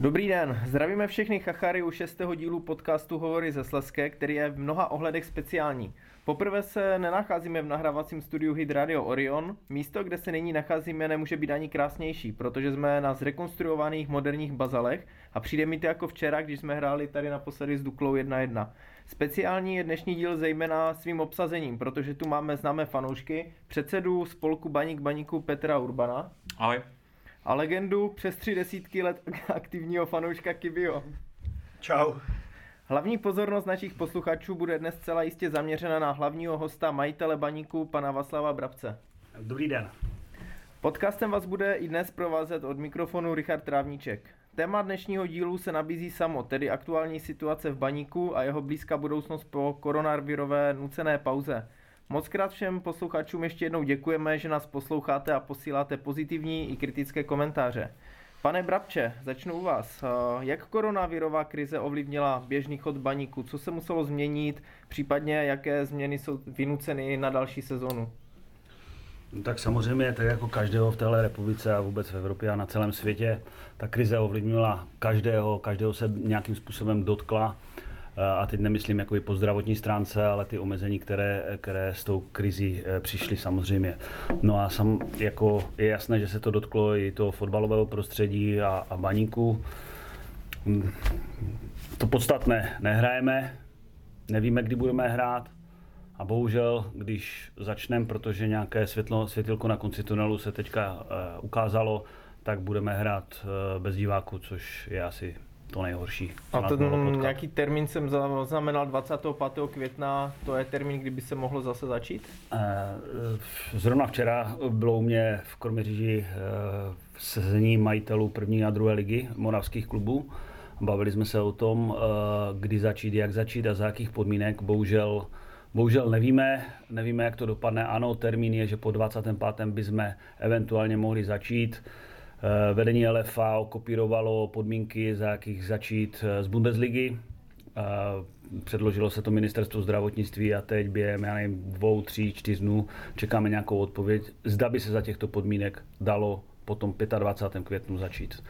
Dobrý den, zdravíme všechny chachary u šestého dílu podcastu Hovory ze Sleské, který je v mnoha ohledech speciální. Poprvé se nenacházíme v nahrávacím studiu Hit Radio Orion. Místo, kde se nyní nacházíme, nemůže být ani krásnější, protože jsme na zrekonstruovaných moderních bazalech a přijde mi to jako včera, když jsme hráli tady naposledy s Duklou 1-1. Speciální je dnešní díl zejména svým obsazením, protože tu máme známé fanoušky, předsedu spolku Baník Baníku Petra Urbana. Ahoj. A legendu přes tři desítky let aktivního fanouška Kibio. Čau. Hlavní pozornost našich posluchačů bude dnes celá jistě zaměřena na hlavního hosta majitele baníku, pana Vaslava Brabce. Dobrý den. Podcastem vás bude i dnes provázet od mikrofonu Richard Trávníček. Téma dnešního dílu se nabízí samo, tedy aktuální situace v baníku a jeho blízká budoucnost po koronavirové nucené pauze. Moc krát všem posluchačům ještě jednou děkujeme, že nás posloucháte a posíláte pozitivní i kritické komentáře. Pane Brabče, začnu u vás. Jak koronavirová krize ovlivnila běžný chod baníku? Co se muselo změnit? Případně jaké změny jsou vynuceny na další sezonu? No tak samozřejmě, tak jako každého v téhle republice a vůbec v Evropě a na celém světě, ta krize ovlivnila každého, každého se nějakým způsobem dotkla. A teď nemyslím jako i po zdravotní stránce, ale ty omezení, které, které s tou krizí eh, přišly samozřejmě. No a sam, jako je jasné, že se to dotklo i toho fotbalového prostředí a, a baníku. Hm, to podstatné, nehrajeme, nevíme, kdy budeme hrát, a bohužel, když začneme, protože nějaké světlo, světilko na konci tunelu se teďka uh, ukázalo, tak budeme hrát uh, bez diváků, což je asi to nejhorší. A ten nějaký termín jsem zaznamenal 25. května, to je termín, kdyby se mohlo zase začít? Uh, zrovna včera bylo u mě v Kroměříži uh, sezení majitelů první a druhé ligy moravských klubů. Bavili jsme se o tom, uh, kdy začít, jak začít a za jakých podmínek. Bohužel Bohužel nevíme, nevíme, jak to dopadne. Ano, termín je, že po 25. bychom eventuálně mohli začít. Eh, vedení LFA okopírovalo podmínky, za jakých začít eh, z Bundesligy. Eh, předložilo se to ministerstvo zdravotnictví a teď během, já nevím, dvou, tří, čtyř dnů čekáme nějakou odpověď. Zda by se za těchto podmínek dalo potom 25. květnu začít.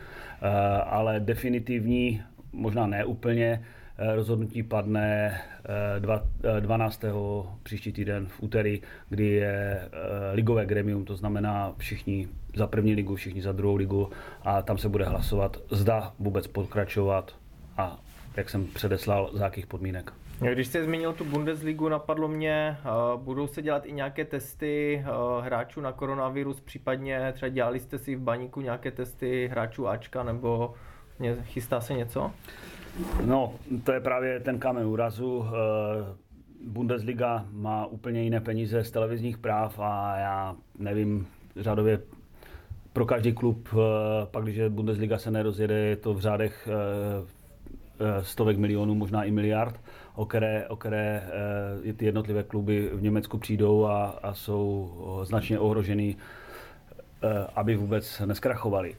Ale definitivní, možná ne úplně, Eh, rozhodnutí padne 12. Eh, eh, příští týden v úterý, kdy je ligové gremium, to znamená všichni za první ligu, všichni za druhou ligu a tam se bude hlasovat, zda vůbec pokračovat a jak jsem předeslal, za jakých podmínek. Když jste zmínil tu Bundesligu, napadlo mě, budou se dělat i nějaké testy hráčů na koronavirus, případně třeba dělali jste si v baníku nějaké testy hráčů Ačka, nebo chystá se něco? No, to je právě ten kámen úrazu. Eh, Bundesliga má úplně jiné peníze z televizních práv a já nevím, řadově pro každý klub, eh, pak když Bundesliga se nerozjede, je to v řádech eh, stovek milionů, možná i miliard, o které, o které ty jednotlivé kluby v Německu přijdou a, a jsou značně ohrožený, aby vůbec neskrachovali.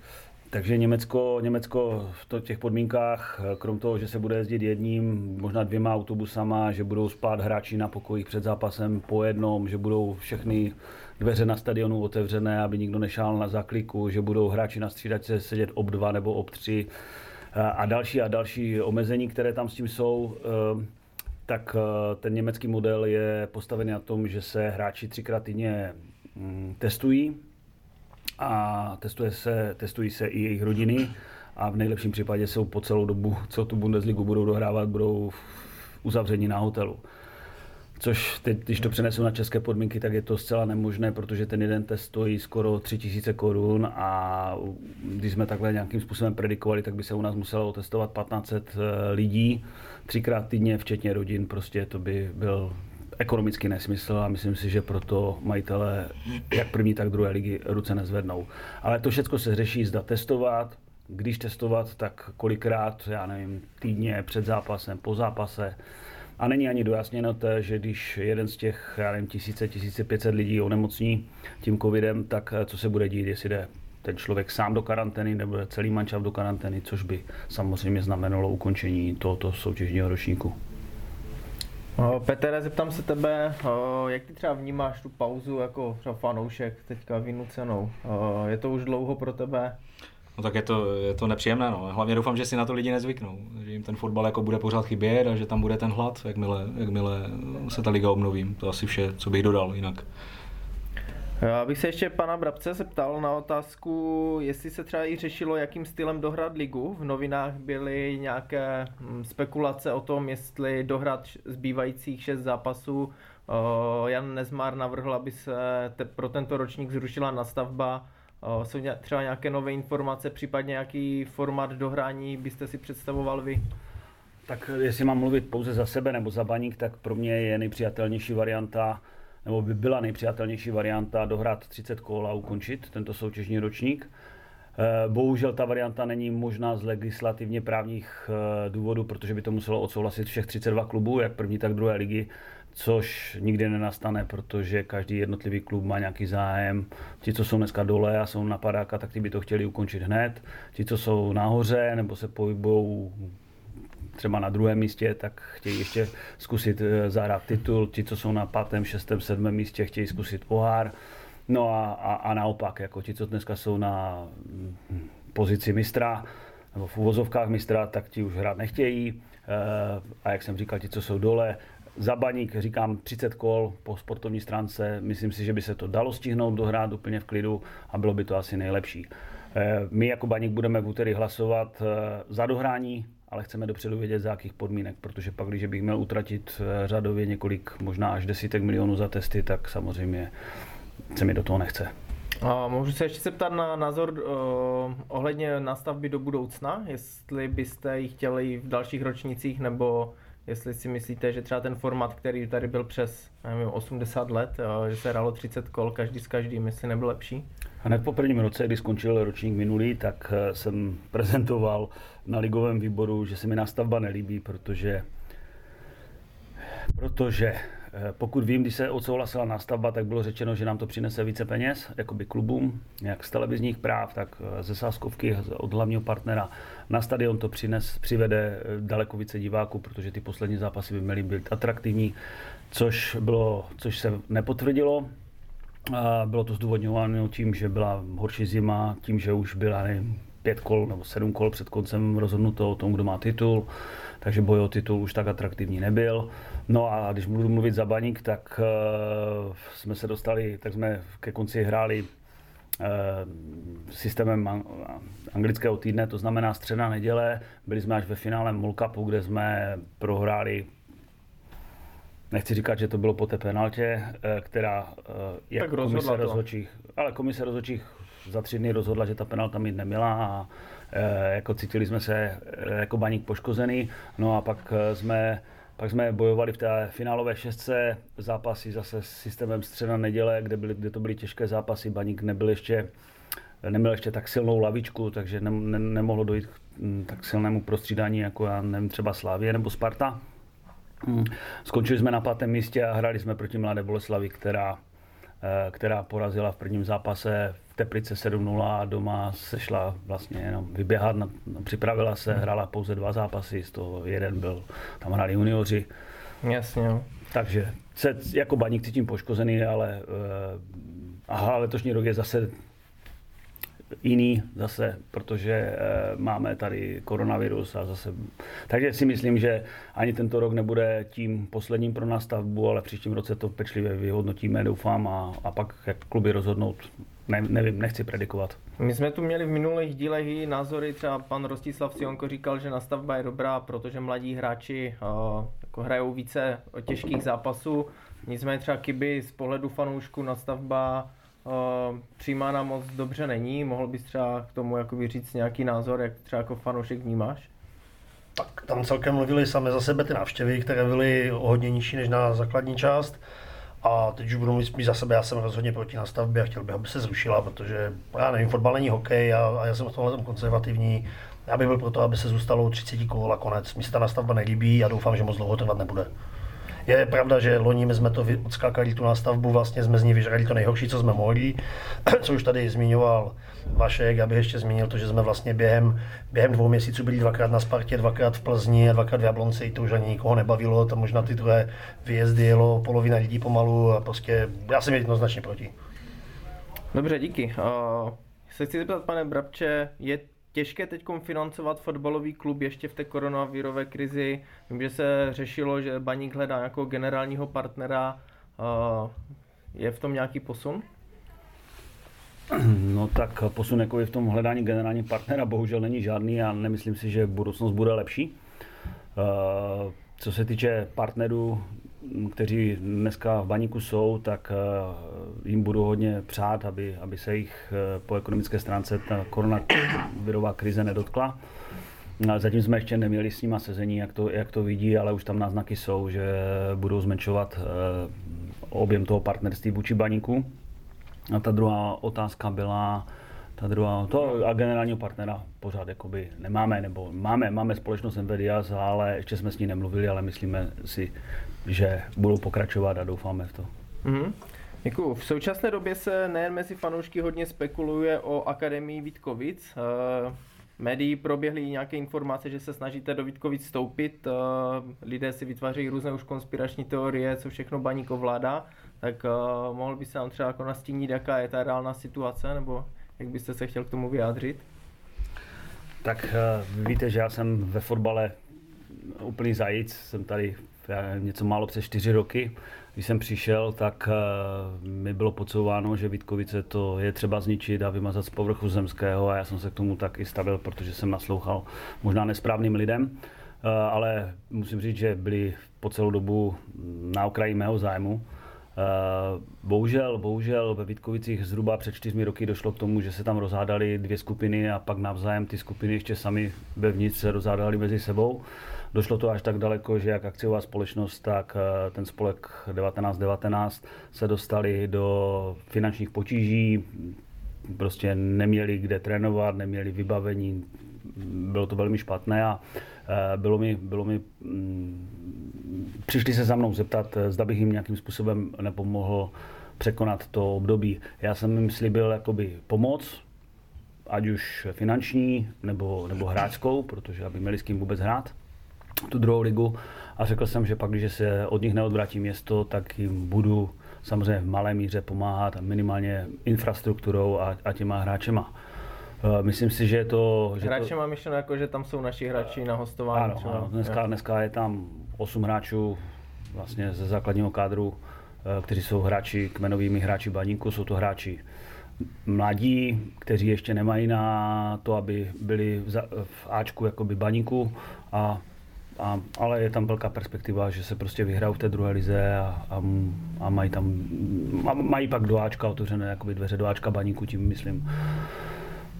Takže Německo, Německo v těch podmínkách, krom toho, že se bude jezdit jedním, možná dvěma autobusama, že budou spát hráči na pokojích před zápasem po jednom, že budou všechny dveře na stadionu otevřené, aby nikdo nešál na zakliku, že budou hráči na střídačce sedět ob dva nebo ob tři. A další a další omezení, které tam s tím jsou, eh, tak eh, ten německý model je postavený na tom, že se hráči třikrát týdně mm, testují, a testuje se, testují se i jejich rodiny a v nejlepším případě jsou po celou dobu, co tu Bundesligu budou dohrávat, budou uzavření na hotelu. Což teď, když to přenesu na české podmínky, tak je to zcela nemožné, protože ten jeden test stojí skoro 3000 korun a když jsme takhle nějakým způsobem predikovali, tak by se u nás muselo testovat 1500 eh, lidí třikrát týdně, včetně rodin. Prostě to by byl ekonomický nesmysl a myslím si, že proto majitele jak první, tak druhé ligy ruce nezvednou. Ale to všechno se řeší, zda testovat, když testovat, tak kolikrát, já nevím, týdně před zápasem, po zápase. A není ani dojasněno to, že když jeden z těch, já nevím, tisíce, 1500 lidí onemocní tím covidem, tak eh, co se bude dít, jestli jde ten člověk sám do karantény nebo celý mančav do karantény, což by samozřejmě znamenalo ukončení tohoto soutěžního ročníku. Petere, zeptám se tebe, jak ty třeba vnímáš tu pauzu jako třeba fanoušek teďka vynucenou? Je to už dlouho pro tebe? No tak je to, je to nepříjemné, no. Hlavně doufám, že si na to lidi nezvyknou, že jim ten fotbal jako bude pořád chybět a že tam bude ten hlad, jakmile, jakmile se ta liga obnoví. To asi vše, co bych dodal jinak. Já bych se ještě pana Brabce zeptal na otázku, jestli se třeba i řešilo, jakým stylem dohrát ligu. V novinách byly nějaké hm, spekulace o tom, jestli dohrát zbývajících šest zápasů. Jan Nezmar navrhl, aby se pro tento ročník zrušila nastavba. Jsou třeba nějaké nové informace, případně jaký formát dohrání byste si představoval vy? Tak jestli mám mluvit pouze za sebe nebo za baník, tak pro mě je nejpřijatelnější varianta nebo by byla nejpřijatelnější varianta dohrát 30 kol a ukončit tento soutěžní ročník. Eh, bohužel ta varianta není možná z legislativně právních eh, důvodů, protože by to muselo odsouhlasit všech 32 klubů, jak první, tak druhé ligy, což nikdy nenastane, protože každý jednotlivý klub má nějaký zájem. Ti, co jsou dneska dole a jsou na padáka, tak ti by to chtěli ukončit hned. Ti, co jsou nahoře nebo se pohybují třeba na druhém místě, tak chtějí ještě zkusit eh, zahrát titul. Ti, co jsou na pátém, šestém, sedmém místě, chtějí zkusit pohár. No a, a, a naopak, jako ti, co dneska jsou na hm, pozici mistra, nebo v uvozovkách mistra, tak ti už hrát nechtějí. Eh, a jak jsem říkal, ti, co jsou dole, za baník říkám 30 kol po sportovní stránce, myslím si, že by se to dalo stihnout dohrát úplně v klidu a bylo by to asi nejlepší. Eh, my jako baník budeme v úterý hlasovat za dohrání ale chceme dopředu vědět, za jakých podmínek, protože pak, když bych měl utratit eh, řadově několik, možná až desítek milionů za testy, tak samozřejmě se mi do toho nechce. A můžu se ještě zeptat na názor uh, ohledně nastavby do budoucna, jestli byste ji chtěli v dalších ročnicích, nebo jestli si myslíte, že třeba ten format, který tady byl přes nevím, 80 let, uh, že se hrálo 30 kol každý s každým, jestli nebyl lepší? Hned po prvním roce, kdy skončil ročník minulý, tak jsem prezentoval na ligovém výboru, že se mi nástavba nelíbí, protože, protože eh, pokud vím, když se odsouhlasila nástavba, tak bylo řečeno, že nám to přinese více peněz, jakoby klubům, jak z televizních práv, tak eh, ze sáskovky od hlavního partnera. Na stadion to přines, přivede eh, daleko více diváků, protože ty poslední zápasy by měly být atraktivní, což, bylo, což se nepotvrdilo. Bylo to zdůvodňováno tím, že byla horší zima, tím, že už byla nevím, pět kol nebo sedm kol před koncem rozhodnuto o tom, kdo má titul, takže boj o titul už tak atraktivní nebyl. No a když budu mluvit za baník, tak uh, jsme se dostali, tak jsme ke konci hráli uh, systémem anglického týdne, to znamená středa neděle. Byli jsme až ve finále Mulkapu, kde jsme prohráli Nechci říkat, že to bylo po té penaltě, eh, která jak komise rozhodčích, ale komise rozhodčích za tři dny rozhodla, že ta penalta mít neměla a e, jako cítili jsme se jako baník poškozený. No a pak jsme pak jsme bojovali v té finálové šestce zápasy zase s systémem středa neděle, kde, byly, kde to byly těžké zápasy. Baník nebyl ještě, neměl ještě tak silnou lavičku, takže ne, ne, nemohlo dojít k tak silnému prostřídání jako já nevím, třeba Slávě nebo Sparta. Hmm. Skončili jsme na pátém místě a hráli jsme proti Mladé Boleslavi, která, která porazila v prvním zápase Teplice 7-0 a doma se šla vlastně jenom vyběhat, připravila se, hrála pouze dva zápasy, z toho jeden byl, tam hráli junioři. Jasně. Takže se jako baník cítím poškozený, ale uh, aha, letošní rok je zase jiný zase, protože e, máme tady koronavirus a zase. Takže si myslím, že ani tento rok nebude tím posledním pro nás stavbu, ale příštím roce to pečlivě vyhodnotíme, doufám, a, a pak jak kluby rozhodnout, ne, nevím, nechci predikovat. My jsme tu měli v minulých dílech i názory, třeba pan Rostislav Sionko říkal, že nastavba je dobrá, protože mladí hráči uh, jako hrajou více těžkých zápasů, nicméně třeba Kiby z pohledu fanoušku nastavba uh, přijímána moc dobře není. Mohl bys třeba k tomu jakoby říct nějaký názor, jak třeba jako fanoušek vnímáš? Tak tam celkem mluvili sami za sebe ty návštěvy, které byly hodně nižší než na základní část. A teď už budu mít za sebe, já jsem rozhodně proti nastavbě a chtěl bych, aby se zrušila, protože já nevím, fotbal není hokej a, a já jsem v tomhle konzervativní. Já bych byl pro to, aby se zůstalo 30 kol a konec. Mně se ta nastavba nelíbí a doufám, že moc dlouho trvat nebude. Je pravda, že loni my jsme to odskákali tu nastavbu, vlastně jsme z ní vyžrali to nejhorší, co jsme mohli, co už tady zmiňoval Vašek, bych ještě zmínil to, že jsme vlastně během, během dvou měsíců byli dvakrát na Spartě, dvakrát v Plzni a dvakrát v Jablonci, to už ani nikoho nebavilo, tam možná ty druhé výjezdy jelo polovina lidí pomalu a prostě já jsem jednoznačně proti. Dobře, díky. Uh, se chci zeptat, pane Brabče, je těžké teď financovat fotbalový klub ještě v té koronavirové krizi? Vím, že se řešilo, že Baník hledá jako generálního partnera. Je v tom nějaký posun? No tak posun jako je v tom hledání generálního partnera bohužel není žádný a nemyslím si, že budoucnost bude lepší. Co se týče partnerů, kteří dneska v baníku jsou, tak eh, jim budu hodně přát, aby, aby se jich eh, po ekonomické stránce ta koronavirová krize nedotkla. Zatím jsme ještě neměli s nima sezení, jak to, jak to vidí, ale už tam náznaky jsou, že budou zmenšovat eh, objem toho partnerství vůči baníku. A ta druhá otázka byla, ta druhá, to a generálního partnera pořád jakoby nemáme, nebo máme, máme společnost Nvidias, ale ještě jsme s ní nemluvili, ale myslíme si, že budou pokračovat a doufáme v to. Mm-hmm. Děkuju. V současné době se nejen mezi fanoušky hodně spekuluje o Akademii Vítkovic. Uh, médií proběhly nějaké informace, že se snažíte do Vítkovic stoupit. Uh, lidé si vytvářejí různé už konspirační teorie, co všechno baník ovládá. Tak uh, mohl by se nám třeba jako nastínit, jaká je ta reálná situace, nebo jak byste se chtěl k tomu vyjádřit? Tak víte, že já jsem ve fotbale úplný zajíc, jsem tady něco málo přes čtyři roky. Když jsem přišel, tak uh, mi bylo podsouváno, že Vítkovice to je třeba zničit a vymazat z povrchu zemského a já jsem se k tomu tak i stavil, protože jsem naslouchal možná nesprávným lidem. Uh, ale musím říct, že byli po celou dobu na okraji mého zájmu. Uh, bohužel, bohužel ve Vítkovicích zhruba před čtyřmi roky došlo k tomu, že se tam rozhádaly dvě skupiny a pak navzájem ty skupiny ještě sami vevnitř se rozhádaly mezi sebou. Došlo to až tak daleko, že jak akciová společnost, tak eh, ten spolek 1919 se dostali do finančních potíží, prostě neměli kde trénovat, neměli vybavení, bylo to velmi špatné a eh, bylo mi, bylo mi mm, přišli se za mnou zeptat, eh, zda bych jim nějakým způsobem nepomohl překonat to období. Já jsem jim slíbil jakoby pomoc, ať už finanční nebo, nebo hráčskou, protože aby měli s kým vůbec hrát tu druhou ligu a řekl jsem, že pak, když se od nich neodvrátí město, tak jim budu samozřejmě v malé míře pomáhat minimálně infrastrukturou a, a těma hráčema. Eh, myslím si, že je to... Že Hráče to... mám myšleno jako, že tam jsou naši hráči na hostování ano, třeba. Ano, dneska, dneska je tam 8 hráčů vlastně ze základního kádru, eh, kteří jsou hráči, kmenovými hráči baníku, jsou to hráči mladí, kteří ještě nemají na to, aby byli v, v Ačku jakoby baníku a a, ale je tam velká perspektiva, že se prostě vyhrajou v té druhé lize a, a, a mají tam, a mají pak do Ačka otevřené jakoby dveře do Ačka baníku, tím myslím.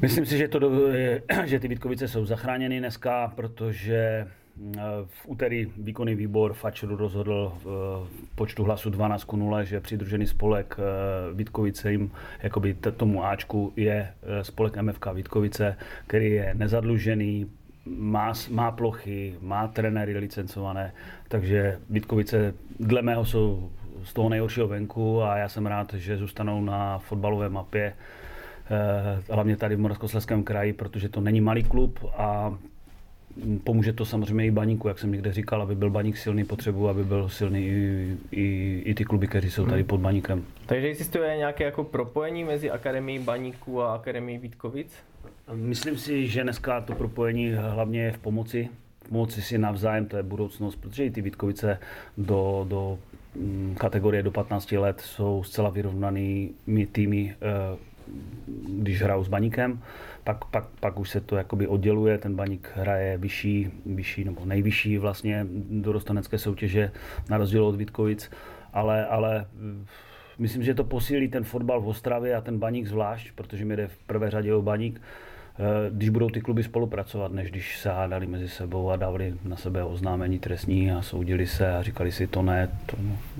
Myslím si, že, to, že ty Vítkovice jsou zachráněny dneska, protože eh, v úterý výkonný výbor Fačru rozhodl v počtu hlasu 12 k 0, že přidružený spolek eh, Vítkovice jim, jakoby tomu Ačku, je eh, spolek MFK Vítkovice, který je nezadlužený, má, má plochy, má trenéry licencované, takže Vítkovice dle mého jsou z toho nejhoršího venku a já jsem rád, že zůstanou na fotbalové mapě, eh, hlavně tady v Moravskoslezském kraji, protože to není malý klub a pomůže to samozřejmě i baníku, jak jsem někde říkal, aby byl baník silný, potřebu, aby byl silný i, i, i ty kluby, kteří jsou tady pod baníkem. Takže existuje nějaké jako propojení mezi Akademií baníku a Akademií Vítkovic? Myslím si, že dneska to propojení hlavně je v pomoci. V pomoci si navzájem, to je budoucnost, protože i ty Vítkovice do, do mm, kategorie do 15 let jsou zcela vyrovnanými týmy, eh, když hrajou s baníkem, pak, pak, pak už se to jakoby odděluje, ten baník hraje vyšší, vyšší nebo nejvyšší vlastně dorostanecké soutěže na rozdíl od Vítkovic, ale, ale myslím, že to posílí ten fotbal v Ostravě a ten baník zvlášť, protože mi jde v prvé řadě o baník, Eh, když budou ty kluby spolupracovat, než když se hádali mezi sebou a dávali na sebe oznámení trestní a soudili se a říkali si to ne. To.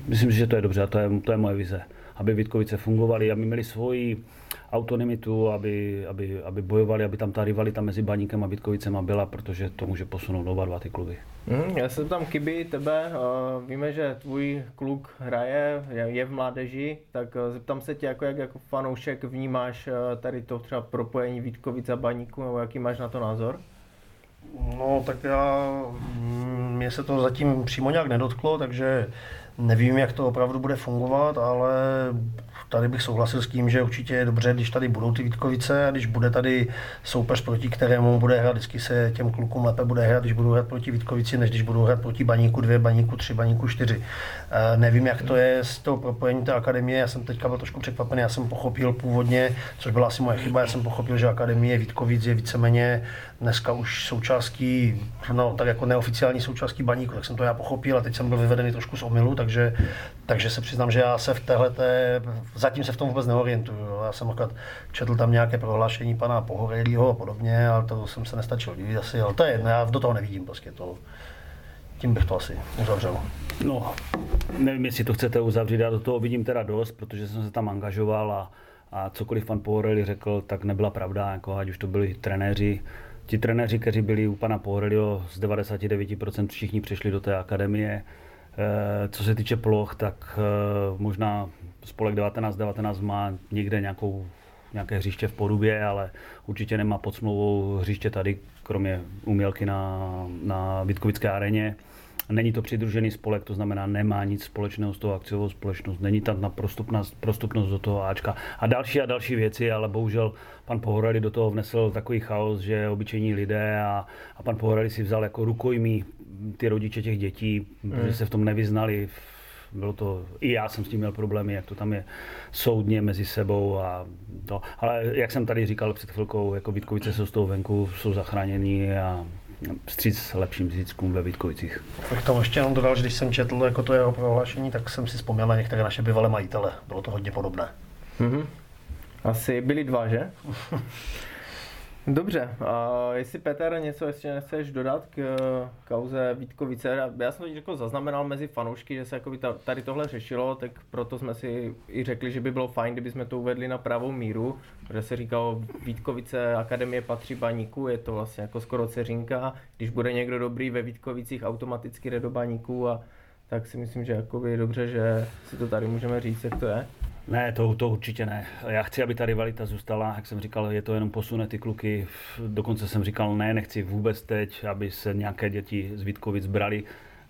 Myslím že to je dobře a to je, to je moje vize. Aby Vítkovice fungovaly, aby měli svoji autonomitu, aby, aby, aby bojovali, aby tam ta rivalita mezi Baníkem a Vítkovicema byla, protože to může posunout oba dva ty kluby. Mm, já se tam Kyby, tebe, uh, víme, že tvůj kluk hraje, je, v mládeži, tak uh, zeptám se tě, jako, jak jako fanoušek vnímáš uh, tady to třeba propojení Vítkovice a Baníku, nebo jaký máš na to názor? No, tak já, mě se to zatím přímo nějak nedotklo, takže Nevím, jak to opravdu bude fungovat, ale tady bych souhlasil s tím, že určitě je dobře, když tady budou ty Vítkovice a když bude tady soupeř, proti kterému bude hrát, vždycky se těm klukům lépe bude hrát, když budou hrát proti Vítkovici, než když budou hrát proti Baníku 2, Baníku 3, Baníku 4. E, nevím, jak to je s tou propojení té akademie, já jsem teďka byl trošku překvapený, já jsem pochopil původně, což byla asi moje chyba, já jsem pochopil, že akademie Vítkovic je víceméně dneska už součástí, no tak jako neoficiální součástí Baníku, tak jsem to já pochopil a teď jsem byl vyvedený trošku z omylu, takže, takže se přiznám, že já se v téhle zatím se v tom vůbec neorientuju. Já jsem akorát četl tam nějaké prohlášení pana Pohorelího a podobně, ale to jsem se nestačil divit asi, ale to je jedno, já do toho nevidím prostě to. Tím bych to asi uzavřel. No, nevím, jestli to chcete uzavřít, já do toho vidím teda dost, protože jsem se tam angažoval a, a cokoliv pan Pohoreli řekl, tak nebyla pravda, jako ať už to byli trenéři, ti trenéři, kteří byli u pana Pohorelio, z 99% všichni přešli do té akademie. Eh, co se týče ploch, tak eh, možná spolek 1919 má někde nějakou, nějaké hřiště v Porubě, ale určitě nemá pod smlouvou hřiště tady, kromě umělky na, na Vítkovické areně. Není to přidružený spolek, to znamená, nemá nic společného s tou akciovou společnost, není tam na prostupnost, prostupnost do toho Ačka a další a další věci, ale bohužel pan Pohoreli do toho vnesl takový chaos, že obyčejní lidé a, a pan Pohoreli si vzal jako rukojmí ty rodiče těch dětí, mm. protože se v tom nevyznali, bylo to, i já jsem s tím měl problémy, jak to tam je soudně mezi sebou a to. Ale jak jsem tady říkal před chvilkou, jako Vítkovice jsou z toho venku, jsou zachráněni a stříc lepším ziskům ve Vítkovicích. Bych tomu ještě jenom dodal, že když jsem četl jako to jeho prohlášení, tak jsem si vzpomněl na některé naše bývalé majitele. Bylo to hodně podobné. Mm-hmm. Asi byli dva, že? Dobře, a jestli Petr něco ještě nechceš dodat k kauze Vítkovice, já jsem to jako zaznamenal mezi fanoušky, že se jako tady tohle řešilo, tak proto jsme si i řekli, že by bylo fajn, kdyby jsme to uvedli na pravou míru, protože se říkalo, Vítkovice akademie patří baníku, je to vlastně jako skoro ceřinka, když bude někdo dobrý ve Vítkovicích, automaticky jde do baníku a tak si myslím, že je dobře, že si to tady můžeme říct, jak to je. Ne, to, to určitě ne. Já chci, aby ta rivalita zůstala, jak jsem říkal, je to jenom posune ty kluky. Dokonce jsem říkal, ne, nechci vůbec teď, aby se nějaké děti z Vítkovic brali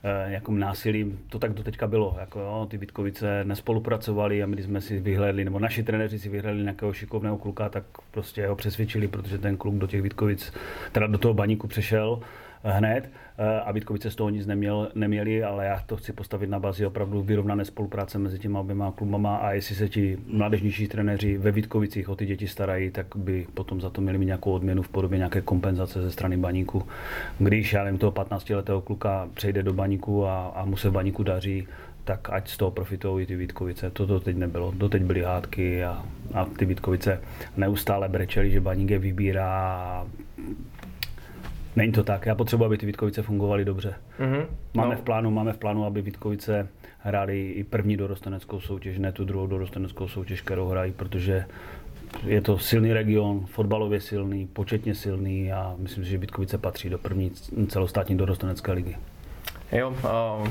eh, jako násilím. To tak do teďka bylo. Jako, jo, ty Vítkovice nespolupracovali a my jsme si vyhledli, nebo naši trenéři si vyhledli nějakého šikovného kluka, tak prostě ho přesvědčili, protože ten kluk do těch Vítkovic, teda do toho baníku přešel hned eh, a Vítkovice z toho nic neměl, neměli, ale já to chci postavit na bázi opravdu vyrovnané spolupráce mezi těma oběma klubama a jestli se ti mládežnější trenéři ve Vítkovicích o ty děti starají, tak by potom za to měli mít nějakou odměnu v podobě nějaké kompenzace ze strany baníku. Když já nevím, toho 15-letého kluka přejde do baníku a, a mu se v baníku daří, tak ať z toho profitují ty Vítkovice. Toto teď nebylo. Doteď byly hádky a, a ty Vítkovice neustále brečeli, že baník je vybírá Není to tak. Já potřebuji, aby ty Vítkovice fungovaly dobře. Mm-hmm. Máme, no. v plánu, máme v plánu, aby Vítkovice hráli i první dorosteneckou soutěž, ne tu druhou dorosteneckou soutěž, kterou hrají, protože je to silný region, fotbalově silný, početně silný a myslím si, že Vítkovice patří do první celostátní dorostenecké ligy. Jo, uh,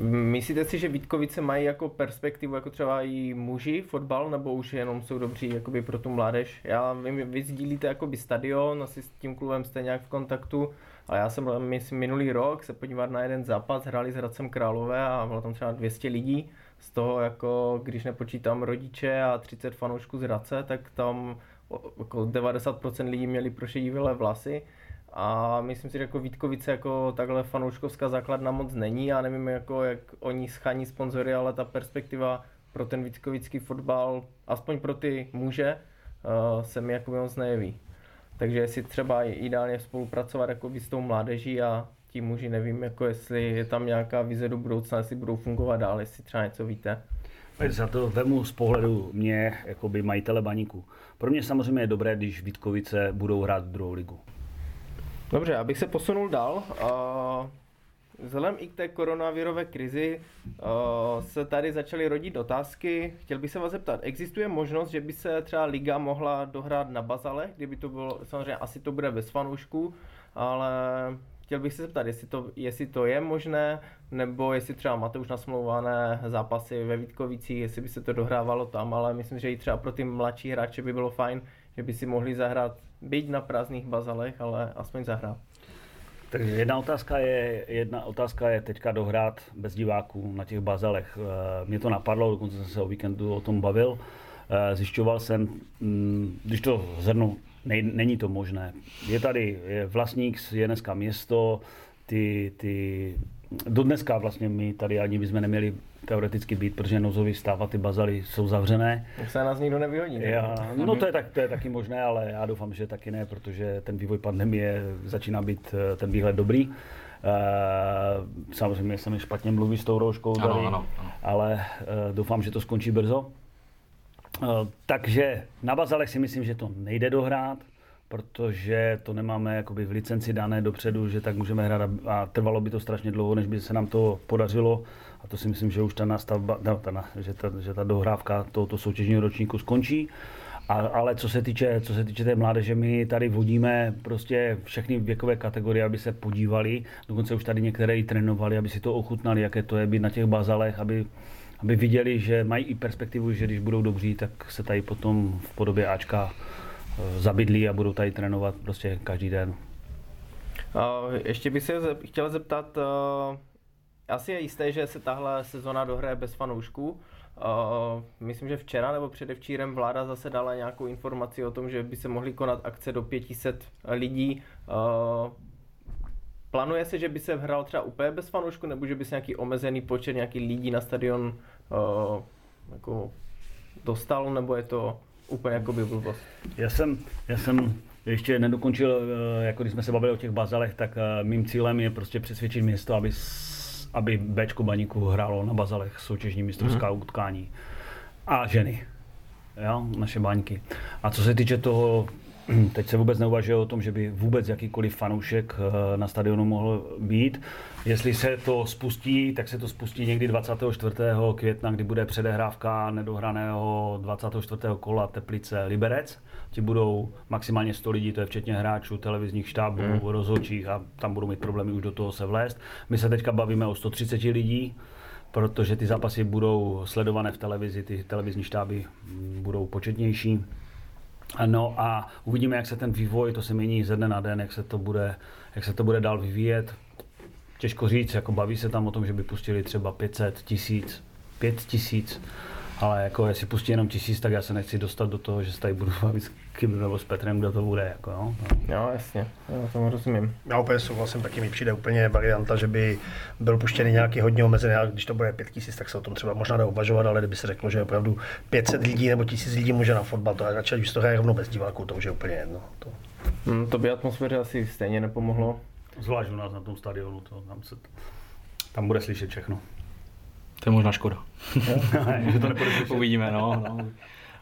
Myslíte si, že Vítkovice mají jako perspektivu jako třeba i muži fotbal, nebo už jenom jsou dobří jakoby pro tu mládež? Já vím, vy sdílíte jakoby stadion, asi s tím klubem jste nějak v kontaktu, ale já jsem myslím, minulý rok se podívat na jeden zápas, hráli s Hradcem Králové a bylo tam třeba 200 lidí, z toho jako, když nepočítám rodiče a 30 fanoušků z Hradce, tak tam jako 90% lidí měli prošedivělé vlasy a myslím si, že jako Vítkovice jako takhle fanouškovská základna moc není. Já nevím, jako, jak oni schání sponzory, ale ta perspektiva pro ten vítkovický fotbal, aspoň pro ty muže, uh, se mi jako moc nejeví. Takže jestli třeba ideálně spolupracovat jako s tou mládeží a ti muži, nevím, jako jestli je tam nějaká vize do budoucna, jestli budou fungovat dál, jestli třeba něco víte. Za to vemu z pohledu mě, jako by majitele baníku. Pro mě samozřejmě je dobré, když Vítkovice budou hrát druhou ligu. Dobře, abych se posunul dál. Vzhledem i k té koronavirové krizi se tady začaly rodit otázky. Chtěl bych se vás zeptat, existuje možnost, že by se třeba liga mohla dohrát na bazale, kdyby to bylo, samozřejmě asi to bude bez fanoušků, ale chtěl bych se zeptat, jestli to, jestli to je možné, nebo jestli třeba máte už nasmlouvané zápasy ve Vítkovicích, jestli by se to dohrávalo tam, ale myslím, že i třeba pro ty mladší hráče by bylo fajn, že by si mohli zahrát byť na prázdných bazalech, ale aspoň zahrát. Takže jedna otázka je, jedna otázka je teďka dohrát bez diváků na těch bazalech. Eh, mě to napadlo, dokonce jsem se o víkendu o tom bavil. Eh, zjišťoval jsem, mm, když to zhrnu, není to možné. Je tady je vlastník, je dneska město, ty, ty, do dneska vlastně my tady ani bychom neměli teoreticky být, protože nouzový stav a ty bazaly jsou zavřené. Tak se nás nikdo nevyhodí. Ne? Já, no to je, tak, to je taky možné, ale já doufám, že taky ne, protože ten vývoj pandemie začíná být eh, ten výhled dobrý. Uh, samozřejmě se mi špatně mluví s tou rouškou tady, ano, ano, ano. ale uh, doufám, že to skončí brzo. Uh, takže na bazalech si myslím, že to nejde dohrát protože to nemáme jakoby v licenci dané dopředu, že tak můžeme hrát a trvalo by to strašně dlouho, než by se nám to podařilo a to si myslím, že už ta nastavba, no, ta, že, ta, že ta dohrávka tohoto soutěžního ročníku skončí. A, ale co se, týče, co se týče té mládeže, my tady vodíme prostě všechny věkové kategorie, aby se podívali, dokonce už tady některé i trénovali, aby si to ochutnali, jaké to je být na těch bazalech, aby, aby viděli, že mají i perspektivu, že když budou dobří, tak se tady potom v podobě Ačka zabydlí a budou tady trénovat prostě každý den. ještě bych se chtěl zeptat, eh, asi je jisté, že se tahle sezona dohraje bez fanoušků. Uh, myslím, že včera nebo předevčírem vláda zase dala nějakou informaci o tom, že by se mohly konat akce do 500 lidí. Uh, plánuje se, že by se hrál třeba úplně bez fanoušku, nebo že by se nějaký omezený počet nějaký lidí na stadion jako dostal, nebo je to úplně jako by blbost? Já jsem, já jsem ještě nedokončil, jako když jsme se bavili o těch bazalech, tak mým cílem je prostě přesvědčit město, aby aby Bčko Baníku hrálo na bazalech soutěžní mistrovská mm-hmm. utkání. A ženy. Jo, naše baňky. A co se týče toho, teď se vůbec neuvažuje o tom, že by vůbec jakýkoliv fanoušek eh, na stadionu mohl být. Jestli se to spustí, tak se to spustí někdy 24. května, kdy bude předehrávka nedohraného 24. kola Teplice Liberec ti budou maximálně 100 lidí, to je včetně hráčů, televizních štábů, hmm. rozhodčích a tam budou mít problémy už do toho se vlézt. My se teďka bavíme o 130 lidí, protože ty zápasy budou sledované v televizi, ty televizní štáby budou početnější. No a uvidíme, jak se ten vývoj, to se mění ze dne na den, jak se to bude, jak se to bude dál vyvíjet. Těžko říct, jako baví se tam o tom, že by pustili třeba 500, 1000, 5000 ale jako jestli pustí jenom tisíc, tak já se nechci dostat do toho, že se tady budu bavit s Kým nebo s Petrem, kdo to bude. Jako, no. Jo, jasně, já tomu rozumím. Já úplně souhlasím, taky mi přijde úplně varianta, že by byl puštěný nějaký hodně omezený, a když to bude pět tisíc, tak se o tom třeba možná dá uvažovat, ale kdyby se řeklo, že opravdu 500 lidí nebo tisíc lidí může na fotbal, to je radši, když to hraje rovnou bez diváků, to už je úplně jedno. To... Hmm, to by atmosféře asi stejně nepomohlo. Zvlášť u nás na tom stadionu, to, tam, se, tam bude slyšet všechno. To je možná škoda. že to Uvidíme, no, no.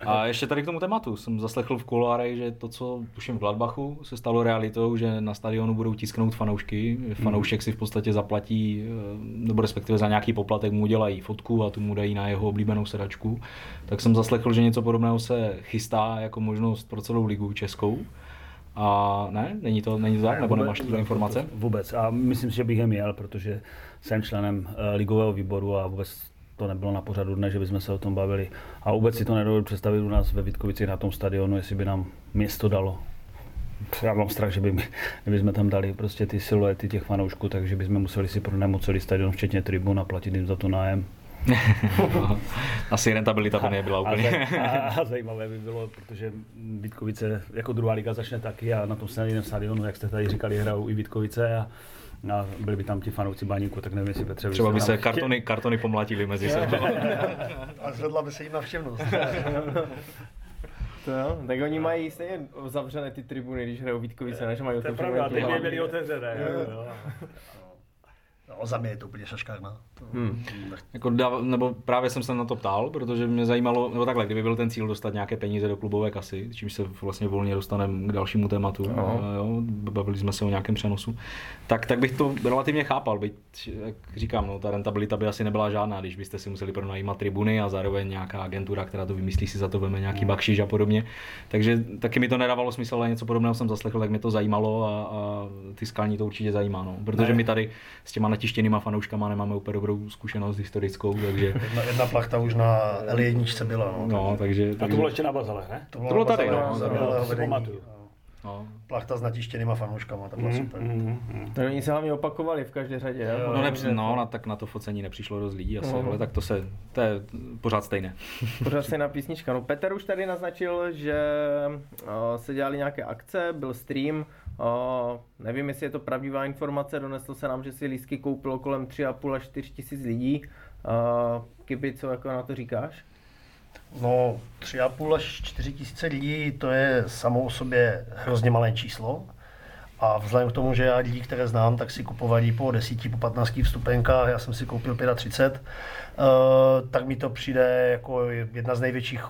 A ještě tady k tomu tématu. Jsem zaslechl v kuloárech, že to, co tuším v Gladbachu, se stalo realitou, že na stadionu budou tisknout fanoušky. Fanoušek si v podstatě zaplatí, eh, nebo respektive za nějaký poplatek mu udělají fotku a tu mu dají na jeho oblíbenou sedačku. Tak jsem zaslechl, že něco podobného se chystá jako možnost pro celou ligu českou. A ne, není to, není to tak, nebo nemáš tyhle informace? Vůbec. A myslím si, že bych je měl, protože jsem členem uh, ligového výboru a vůbec to nebylo na pořadu dne, že bychom se o tom bavili. A vůbec si to nedovedu představit u nás ve Vítkovici na tom stadionu, jestli by nám město dalo. Já mám strach, že by, kdyby jsme tam dali prostě ty siluety těch fanoušků, takže bychom museli si pronajmout celý stadion, včetně tribun a platit jim za to nájem. Asi rentabilita by nebyla úplně. A, a, a, zajímavé by bylo, protože Vítkovice jako druhá liga začne taky a na tom stadionu, jak jste tady říkali, hrajou i Vítkovice a a byli by tam ti fanouci baníku, tak nevím, jestli Petře Třeba by se kartony, kartony pomlátili mezi sebou. a zvedla by se jim navštěvnost. To jo, tak oni mají stejně zavřené ty tribuny, když hrajou Vítkovice, než mají otevřené. To je pravda, teď by byly otevřené. No, za mě je to úplně šaškárna. Hmm. Jako, nebo právě jsem se na to ptal, protože mě zajímalo, nebo takhle, kdyby byl ten cíl dostat nějaké peníze do klubové kasy, čímž se vlastně volně dostaneme k dalšímu tématu, no. jo, bavili jsme se o nějakém přenosu, tak, tak bych to relativně chápal, byť, jak říkám, no, ta rentabilita by asi nebyla žádná, když byste si museli pronajímat tribuny a zároveň nějaká agentura, která to vymyslí, si za to veme nějaký bakšiš a podobně. Takže taky mi to nedávalo smysl, ale něco podobného jsem zaslechl, tak mě to zajímalo a, a ty skalní to určitě zajímá, no, protože ne. my tady s těma natištěnýma fanouškama nemáme úplně dobrou zkušenost historickou, takže... Jedna, jedna plachta už na L1 byla, no. no takže, takže... A to bylo ještě na Bazalech, ne? To bylo, to bylo tady, no. no, no, no, no, no. plachta s natištěnýma fanouškama, to bylo mm, super. Mm, mm. To oni se hlavně opakovali v každé řadě. Jo, no, nepři, no na, tak na to focení nepřišlo dost lidí asi, no. ale tak to se, to je pořád stejné. Pořád stejná písnička. No Petr už tady naznačil, že uh, se dělali nějaké akce, byl stream, uh, nevím, jestli je to pravdivá informace, doneslo se nám, že si lístky koupilo kolem 3,5 až 4 tisíc lidí. Uh, Kiby, co jako na to říkáš? No, 3,5 až 4 tisíce lidí, to je samo o sobě hrozně malé číslo. A vzhledem k tomu, že já lidi, které znám, tak si kupovali po 10, po 15 vstupenkách, já jsem si koupil 35, uh, tak mi to přijde jako jedna z největších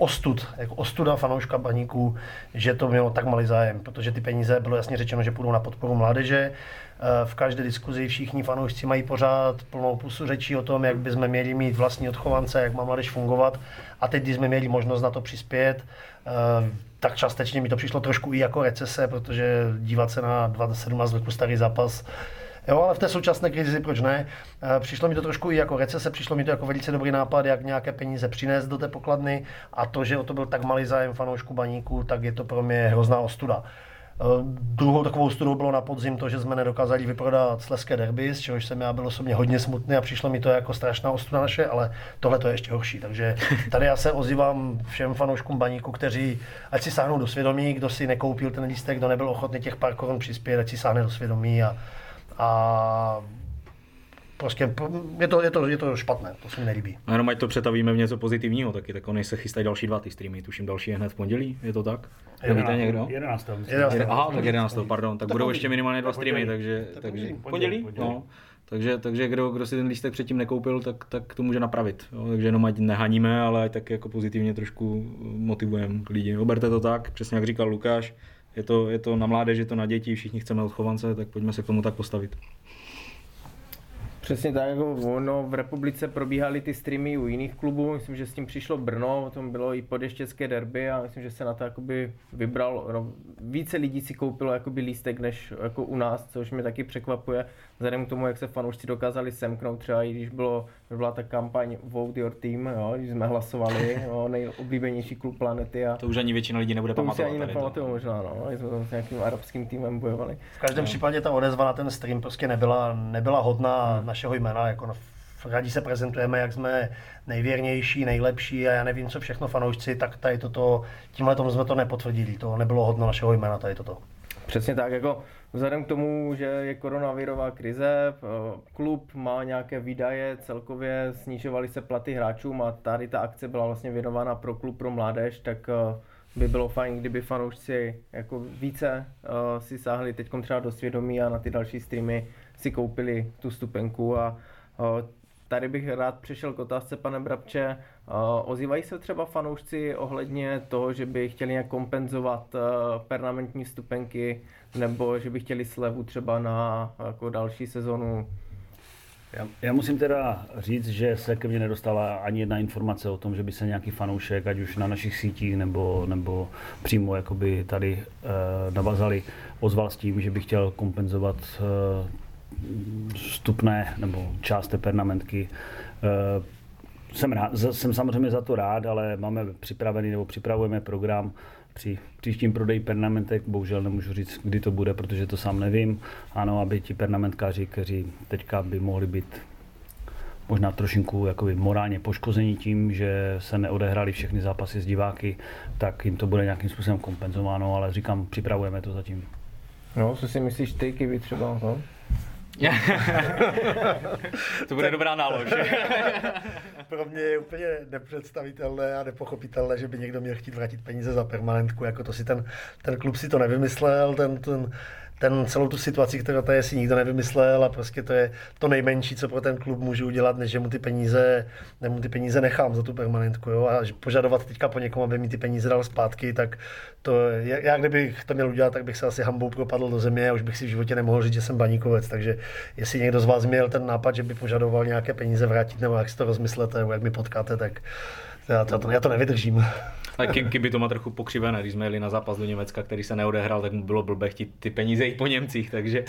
ostud, jako ostuda fanouška baníků, že to mělo tak malý zájem, protože ty peníze bylo jasně řečeno, že půjdou na podporu mládeže. Eh, v každé diskuzi všichni fanoušci mají pořád plnou pusu řečí o tom, jak bychom měli mít vlastní odchovance, jak má mládež fungovat. A teď, když jsme měli možnost na to přispět, eh, tak částečně mi to přišlo trošku i jako recese, protože dívat se na 27 roku starý zápas Jo, ale v té současné krizi, proč ne? Eh, přišlo mi to trošku i jako recese, přišlo mi to jako velice dobrý nápad, jak nějaké peníze přinést do té pokladny a to, že o to byl tak malý zájem fanoušku baníku, tak je to pro mě hrozná ostuda. Eh, druhou takovou studou bylo na podzim to, že jsme nedokázali vyprodat Sleské derby, z čehož jsem já byl osobně hodně smutný a přišlo mi to jako strašná ostuda naše, ale tohle to je ještě horší. Takže tady já se ozývám všem fanouškům baníku, kteří ať si sáhnou do svědomí, kdo si nekoupil ten lístek, kdo nebyl ochotný těch pár korun přispět, ať si sáhne do svědomí a, a prostě je to, je, to, je to špatné, to se mi nelíbí. A jenom ať to přetavíme v něco pozitivního taky, tak oni se chystají další dva ty streamy, tuším další je hned v pondělí, je to tak? Nevíte někdo? 11. 11. Aha, tak 11. pardon, tak, tak budou ještě minimálně dva streamy, takže, takže pondělí, no. Takže, takže kdo, kdo si ten lístek předtím nekoupil, tak, tak to může napravit. Jo? Takže jenom ať nehaníme, ale ať tak jako pozitivně trošku motivujeme lidi. Oberte to tak, přesně jak říkal Lukáš, je to, je to na mládež, je to na děti, všichni chceme odchovance, tak pojďme se k tomu tak postavit. Přesně tak, jako ono v republice probíhaly ty streamy u jiných klubů, myslím, že s tím přišlo Brno, o tom bylo i podještěcké derby a myslím, že se na to jakoby vybral, no, více lidí si koupilo jakoby lístek než jako u nás, což mě taky překvapuje, vzhledem k tomu, jak se fanoušci dokázali semknout, třeba i když bylo, byla ta kampaň Vote Your Team, jo, když jsme hlasovali, jo, nejoblíbenější klub planety. A to už ani většina lidí nebude to pamatovat. To už ani nepamatuju možná, no, jsme s nějakým arabským týmem bojovali. V každém no. případě ta odezva na ten stream prostě nebyla, nebyla hodná hmm. Našeho jména, jako rádi se prezentujeme, jak jsme nejvěrnější, nejlepší a já nevím, co všechno fanoušci, tak tady toto, tímhle tomu jsme to nepotvrdili, to nebylo hodno našeho jména, tady toto. Přesně tak, jako Vzhledem k tomu, že je koronavirová krize, klub má nějaké výdaje, celkově snižovaly se platy hráčům a tady ta akce byla vlastně věnována pro klub, pro mládež, tak eh, by bylo fajn, kdyby fanoušci jako více uh, si sáhli teď třeba do svědomí a na ty další streamy si koupili tu stupenku a tady bych rád přešel k otázce, pane Brabče. Ozývají se třeba fanoušci ohledně toho, že by chtěli nějak kompenzovat permanentní stupenky nebo že by chtěli slevu třeba na jako další sezonu. Já, já musím teda říct, že se ke mně nedostala ani jedna informace o tom, že by se nějaký fanoušek, ať už na našich sítích nebo, nebo přímo jakoby tady e, navazali, ozval s tím, že by chtěl kompenzovat e, vstupné nebo část té pernamentky. E, jsem, rád, jsem samozřejmě za to rád, ale máme připravený nebo připravujeme program, při příštím prodeji pernamentek, bohužel nemůžu říct, kdy to bude, protože to sám nevím. Ano, aby ti pernamentkáři, kteří teďka by mohli být možná trošinku jakoby morálně poškození tím, že se neodehrály všechny zápasy s diváky, tak jim to bude nějakým způsobem kompenzováno, ale říkám, připravujeme to zatím. No, co si myslíš ty, Kiwi třeba? No? to bude dobrá nálož. Pro mě je úplně nepředstavitelné a nepochopitelné, že by někdo měl chtít vrátit peníze za permanentku, jako to si ten, ten klub si to nevymyslel, ten, ten ten celou tu situaci, kterou tady si nikdo nevymyslel a prostě to je to nejmenší, co pro ten klub můžu udělat, než že mu ty peníze, mu ty peníze nechám za tu permanentku. Jo? A požadovat teďka po někom, aby mi ty peníze dal zpátky, tak to, já kdybych to měl udělat, tak bych se asi hambou propadl do země a už bych si v životě nemohl říct, že jsem baníkovec. Takže jestli někdo z vás měl ten nápad, že by požadoval nějaké peníze vrátit, nebo jak si to rozmyslete, nebo jak mi potkáte, tak já to, já to nevydržím. A kdyby to má trochu pokřivené, když jsme jeli na zápas do Německa, který se neodehrál, tak mu bylo blbé chtít ty peníze i po Němcích, takže...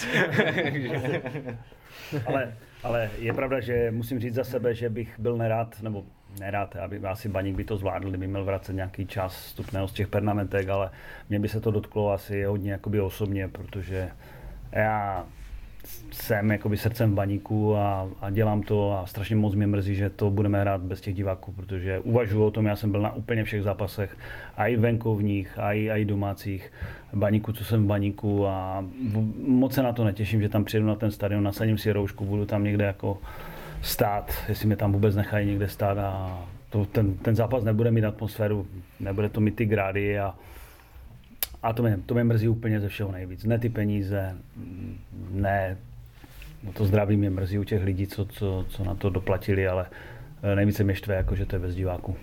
ale, ale je pravda, že musím říct za sebe, že bych byl nerad, nebo nerad, aby asi Baník by to zvládl, kdyby měl vracet nějaký čas vstupného z těch pernamentek, ale mě by se to dotklo asi hodně jakoby osobně, protože já jsem jakoby srdcem v baníku a, a, dělám to a strašně moc mě mrzí, že to budeme hrát bez těch diváků, protože uvažuji o tom, já jsem byl na úplně všech zápasech, i venkovních, i, i domácích baníku, co jsem v baníku a moc se na to netěším, že tam přijedu na ten stadion, nasadím si roušku, budu tam někde jako stát, jestli mě tam vůbec nechají někde stát a to, ten, ten zápas nebude mít atmosféru, nebude to mít ty grády a, a to mě, to mě mrzí úplně ze všeho nejvíc. Ne ty peníze, ne no to zdraví mě mrzí u těch lidí, co, co, co na to doplatili, ale eh, nejvíce mě štve, jako, že to je bez diváků.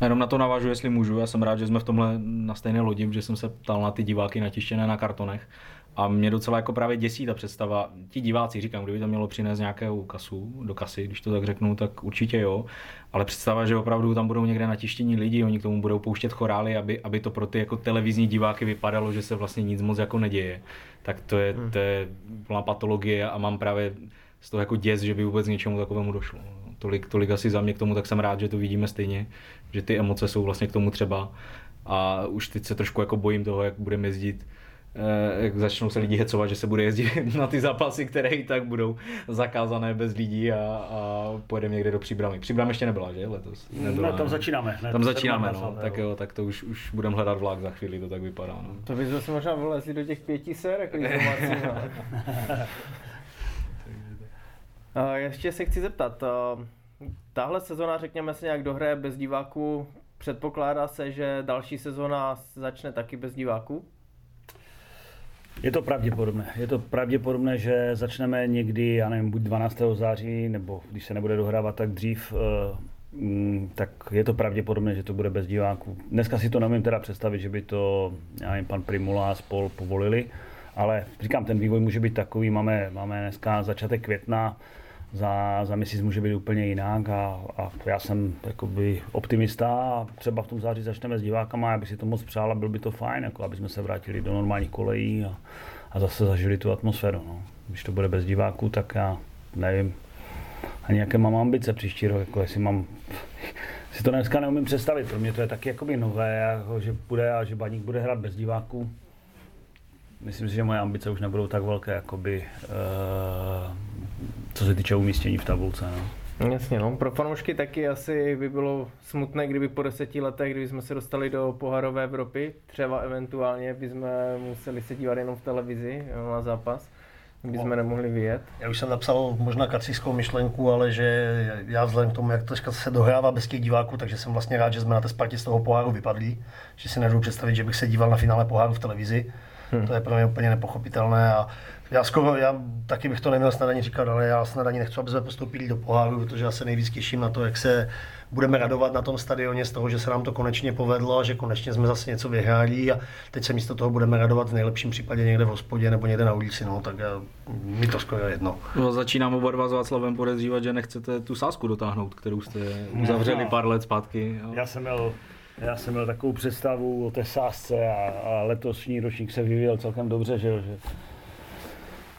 Jenom na to navážu, jestli můžu. Já jsem rád, že jsme v tomhle na stejné lodi, že jsem se ptal na ty diváky natištěné na kartonech. A mě docela jako právě děsí ta představa. Ti diváci, říkám, kdyby to mělo přinést nějakou kasu do kasy, když to tak řeknu, tak určitě jo. Ale představa, že opravdu tam budou někde natištění lidi, oni k tomu budou pouštět chorály, aby, aby to pro ty jako televizní diváky vypadalo, že se vlastně nic moc jako neděje, tak to je, hmm. to je plná patologie a mám právě z toho jako děs, že by vůbec něčemu takovému došlo. Tolik, tolik asi za mě k tomu, tak jsem rád, že to vidíme stejně, že ty emoce jsou vlastně k tomu třeba. A už teď se trošku jako bojím toho, jak budeme jezdit jak začnou se lidi hecovat, že se bude jezdit na ty zápasy, které i tak budou zakázané bez lidí a, a pojedeme někde do Příbramy. Příbram ještě nebyla, že letos? Nebyla, ne, tam začínáme. Ne, tam začínáme, no. Tak jo, tak to už, už budeme hledat vlak za chvíli, to tak vypadá. No. To by se možná vylezli do těch pěti ser, jako domácí, no. Ještě se chci zeptat, tahle sezona, řekněme se nějak dohraje bez diváků, předpokládá se, že další sezona začne taky bez diváků? Je to pravděpodobné. Je to pravděpodobné, že začneme někdy, já nevím, buď 12. září, nebo když se nebude dohrávat tak dřív, eh, mm, tak je to pravděpodobné, že to bude bez diváků. Dneska si to nevím teda představit, že by to já nevím, pan Primula a spol povolili, ale říkám, ten vývoj může být takový, máme, máme dneska začátek května, za, za měsíc může být úplně jinak a, a já jsem jakoby optimista a třeba v tom září začneme s divákama, já bych si to moc přál a byl by to fajn, jako aby jsme se vrátili do normálních kolejí a, a zase zažili tu atmosféru. No. Když to bude bez diváků, tak já nevím, ani jaké mám ambice příští rok, jako jestli mám, si to dneska neumím představit, pro mě to je taky jakoby nové, jako, že bude a že Baník bude hrát bez diváků. Myslím si, že moje ambice už nebudou tak velké, jakoby, uh, co se týče umístění v tabulce. No. Jasně, no. Pro fanoušky taky asi by bylo smutné, kdyby po deseti letech, kdyby jsme se dostali do pohárové Evropy, třeba eventuálně bychom museli se dívat jenom v televizi na zápas, by jsme no. nemohli vyjet. Já už jsem napsal možná kacískou myšlenku, ale že já vzhledem k tomu, jak to se dohrává bez těch diváků, takže jsem vlastně rád, že jsme na té Spartě z toho poháru vypadli, že si nedovedu představit, že bych se díval na finále poháru v televizi. Hmm. To je pro mě úplně nepochopitelné a já skoro, já taky bych to neměl snad ani říkat, ale já snad ani nechci, aby jsme postoupili do poháru, protože já se nejvíc těším na to, jak se budeme radovat na tom stadioně z toho, že se nám to konečně povedlo, že konečně jsme zase něco vyhráli a teď se místo toho budeme radovat v nejlepším případě někde v hospodě nebo někde na ulici, no, tak já, mi to skoro jedno. No, začínám oba dva s Václavem podezřívat, že nechcete tu sásku dotáhnout, kterou jste uzavřeli pár let zpátky. Jo. Já jsem měl já jsem měl takovou představu o té sásce a, a letosní ročník se vyvíjel celkem dobře, že, že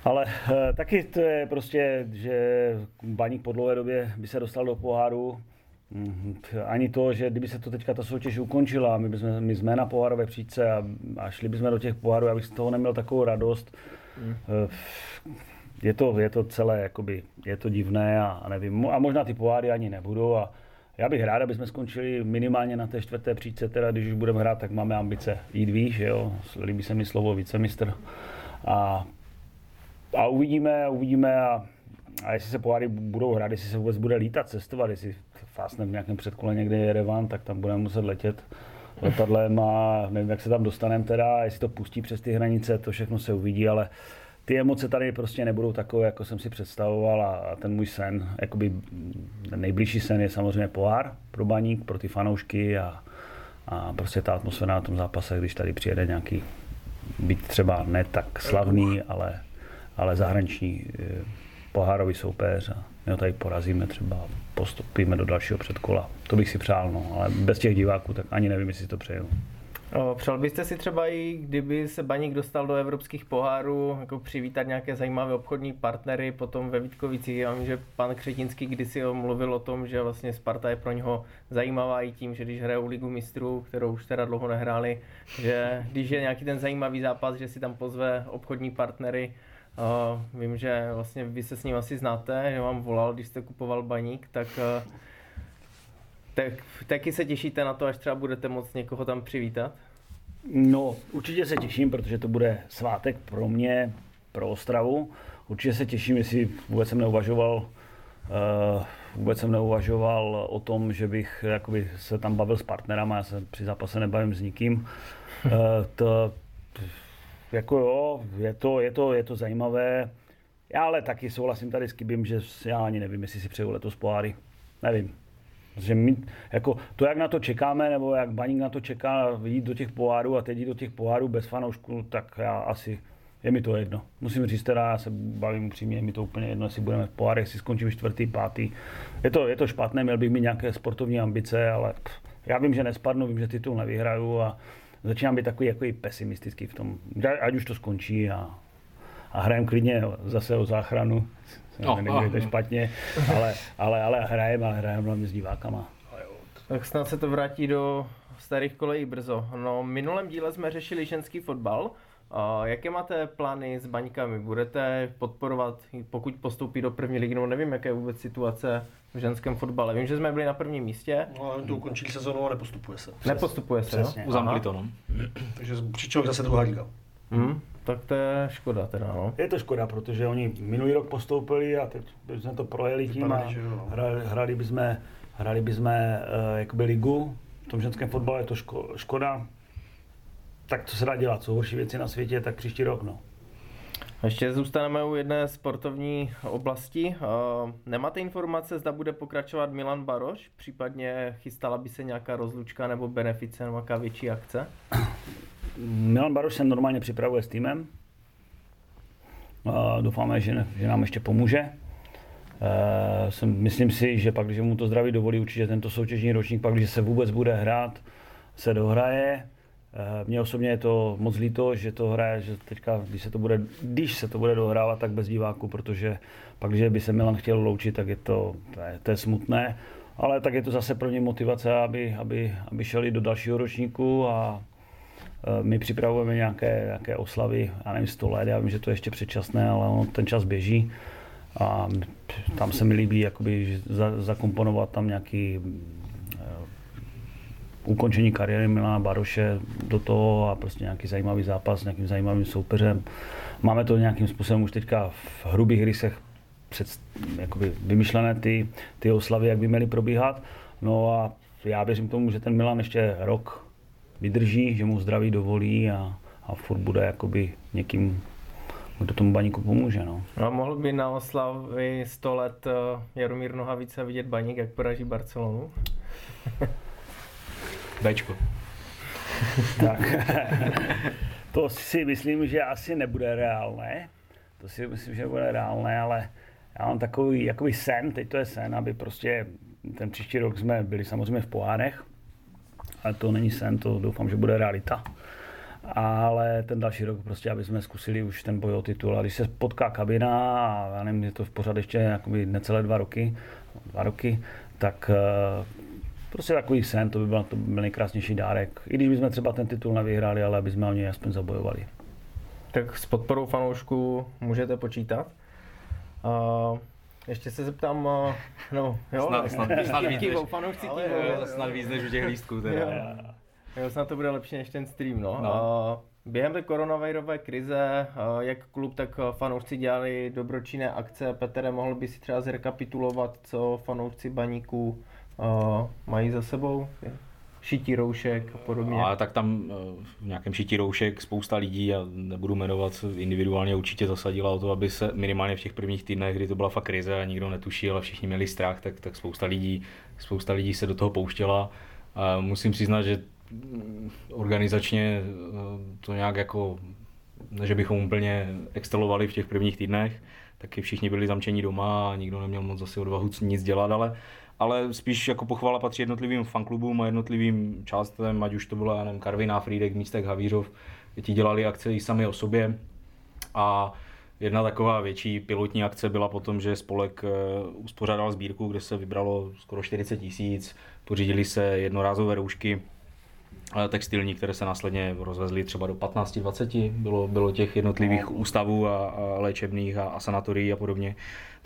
ale e, taky to je prostě, že baník po dlouhé době by se dostal do poháru. Mm, ani to, že kdyby se to teďka ta soutěž ukončila, my, bychom, my jsme na pohárové příčce a, a šli bychom do těch pohárů, já bych z toho neměl takovou radost. Mm. Je to, je to celé, jakoby, je to divné a, a nevím, a možná ty poháry ani nebudou a, já bych rád, aby jsme skončili minimálně na té čtvrté příčce, teda když už budeme hrát, tak máme ambice jít výš, jo? líbí se mi slovo vicemistr. A, a uvidíme, uvidíme a, a jestli se poháry budou hrát, jestli se vůbec bude lítat, cestovat, jestli fásne v nějakém předkole někde je Revan, tak tam budeme muset letět letadlem a nevím, jak se tam dostaneme teda, jestli to pustí přes ty hranice, to všechno se uvidí, ale ty emoce tady prostě nebudou takové, jako jsem si představoval a ten můj sen, jakoby nejbližší sen je samozřejmě pohár pro baník, pro ty fanoušky a, a prostě ta atmosféra na tom zápase, když tady přijede nějaký, být třeba ne tak slavný, ale, ale zahraniční eh, pohárový soupeř a my ho tady porazíme třeba, postupíme do dalšího předkola. To bych si přál, no, ale bez těch diváků tak ani nevím, jestli to přeju. Přál byste si třeba i, kdyby se Baník dostal do evropských pohárů, jako přivítat nějaké zajímavé obchodní partnery, potom ve Vítkovicích. Já vím, že pan Křetinský kdysi mluvil o tom, že vlastně Sparta je pro něho zajímavá i tím, že když hrajou ligu mistrů, kterou už teda dlouho nehráli, že když je nějaký ten zajímavý zápas, že si tam pozve obchodní partnery, vím, že vlastně vy se s ním asi znáte, že vám volal, když jste kupoval baník, tak tak, taky se těšíte na to, až třeba budete moct někoho tam přivítat? No, určitě se těším, protože to bude svátek pro mě, pro Ostravu. Určitě se těším, jestli vůbec jsem neuvažoval, uh, vůbec jsem neuvažoval o tom, že bych jakoby, se tam bavil s partnerama, já se při zápase nebavím s nikým. Uh, to, jako jo, je to, je to, je to zajímavé. Já ale taky souhlasím tady s Kybím, že já ani nevím, jestli si přeju letos poháry. Nevím. Protože my, jako to, jak na to čekáme, nebo jak Baník na to čeká jít do těch pohárů a teď jít do těch pohárů bez fanoušků, tak já asi, je mi to jedno. Musím říct teda, já se bavím upřímně, je mi to úplně jedno, jestli budeme v pohárech, jestli skončím čtvrtý, pátý. Je to, je to špatné, měl bych mít nějaké sportovní ambice, ale pff, já vím, že nespadnu, vím, že titul nevyhraju a začínám být takový jako i pesimistický v tom, ať už to skončí a, a hrajem klidně zase o záchranu, No, Nedělejte špatně, ale, ale, ale hrajeme a hrajeme hlavně s divákama. Tak snad se to vrátí do starých kolejí brzo. No, v minulém díle jsme řešili ženský fotbal. A jaké máte plány s baňkami? Budete podporovat, pokud postoupí do první ligy, no nevím, jaké je vůbec situace v ženském fotbale. Vím, že jsme byli na prvním místě. No, ale to ukončili sezonu a nepostupuje se. Nepostupuje se, Přesně. jo? Uzamkli to, no. Takže příště zase druhá liga. Hmm, tak to je škoda teda, no. Je to škoda, protože oni minulý rok postoupili a teď jsme to projeli tím a no. hrali, hrali bychom, hrali bychom uh, jakoby ligu. V tom ženském fotbale je to ško, škoda. Tak co se dá dělat, jsou horší věci na světě, tak příští rok, no. Ještě zůstaneme u jedné sportovní oblasti. Uh, nemáte informace, zda bude pokračovat Milan Baroš? Případně chystala by se nějaká rozlučka nebo benefice nebo nějaká větší akce? Milan Baroš se normálně připravuje s týmem. Doufáme, že, že nám ještě pomůže. E, myslím si, že pak, když mu to zdraví dovolí, určitě tento soutěžní ročník, pak, když se vůbec bude hrát, se dohraje. E, mně osobně je to moc líto, že to hraje, že teďka, když se to bude, když se to bude dohrávat, tak bez diváků, protože pak, když by se Milan chtěl loučit, tak je to, to je, to je smutné. Ale tak je to zase pro ně motivace, aby, aby, aby šeli do dalšího ročníku a my připravujeme nějaké, nějaké oslavy, já nevím, 100 let, já vím, že to je ještě předčasné, ale on, ten čas běží. A tam se mi líbí jakoby za, zakomponovat tam nějaký uh, ukončení kariéry Milana Baroše do toho a prostě nějaký zajímavý zápas s nějakým zajímavým soupeřem. Máme to nějakým způsobem už teďka v hrubých rysech před, jakoby vymyšlené ty, ty oslavy, jak by měly probíhat. No a já věřím tomu, že ten Milan ještě rok vydrží, že mu zdraví dovolí a, a furt bude jakoby někým, kdo tomu baníku pomůže. No. A mohl by na oslavy 100 let uh, Jaromír Nohavice vidět baník, jak poraží Barcelonu? Bčko. tak. to si myslím, že asi nebude reálné. To si myslím, že bude reálné, ale já mám takový jakoby sen, teď to je sen, aby prostě ten příští rok jsme byli samozřejmě v pohárech, ale to není sen, to doufám, že bude realita. Ale ten další rok prostě, aby jsme zkusili už ten boj o titul. A když se potká kabina a já nevím, je to v pořád ještě jakoby necelé dva roky, dva roky, tak eh, prostě takový sen, to by byl, to by byl nejkrásnější dárek. I když bychom třeba ten titul nevyhráli, ale aby jsme o něj aspoň zabojovali. Tak s podporou fanoušků můžete počítat. Uh... Ještě se zeptám, no jo, snad, snad, snad, víc, než, fanoušci snad víc než u těch lístků teda. Jo, jo, snad to bude lepší než ten stream, no. no. Během té koronavirové krize, jak klub, tak fanoušci dělali dobročinné akce. Petere, mohl by si třeba zrekapitulovat, co fanoušci baníků mají za sebou? Šití roušek a podobně. Ale tak tam eh, v nějakém šití roušek spousta lidí, a nebudu jmenovat individuálně, určitě zasadila o to, aby se minimálně v těch prvních týdnech, kdy to byla fakt krize a nikdo netušil a všichni měli strach, tak, tak spousta, lidí, spousta lidí se do toho pouštěla. A musím přiznat, že mm, organizačně eh, to nějak jako, že bychom úplně excelovali v těch prvních týdnech, taky všichni byli zamčení doma a nikdo neměl moc zase odvahu nic dělat, ale ale spíš jako pochvala patří jednotlivým fanklubům a jednotlivým částem, ať už to byla, nevím, Karviná, Frídek, Místek, Havířov, ti dělali akce i sami o sobě a Jedna taková větší pilotní akce byla potom, že spolek eh, uspořádal sbírku, kde se vybralo skoro 40 tisíc, pořídili se jednorázové roušky eh, textilní, které se následně rozvezly třeba do 15-20, bylo, bylo těch jednotlivých no. ústavů a, a léčebných a, a sanatorií a podobně.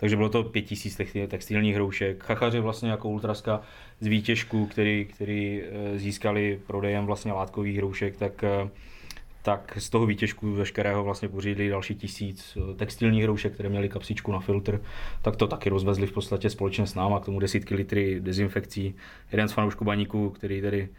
Takže bylo to 5000 textilních roušek. Chachaři vlastně jako ultraska z výtěžku, který, který eh, získali prodejem vlastně látkových roušek, tak tak z toho výtěžku veškerého vlastně pořídili další tisíc eh, textilních roušek, které měly kapsičku na filtr, tak to taky rozvezli v podstatě společně s náma, k tomu desítky litry dezinfekcí. Jeden z fanoušků baníků, který tedy eh,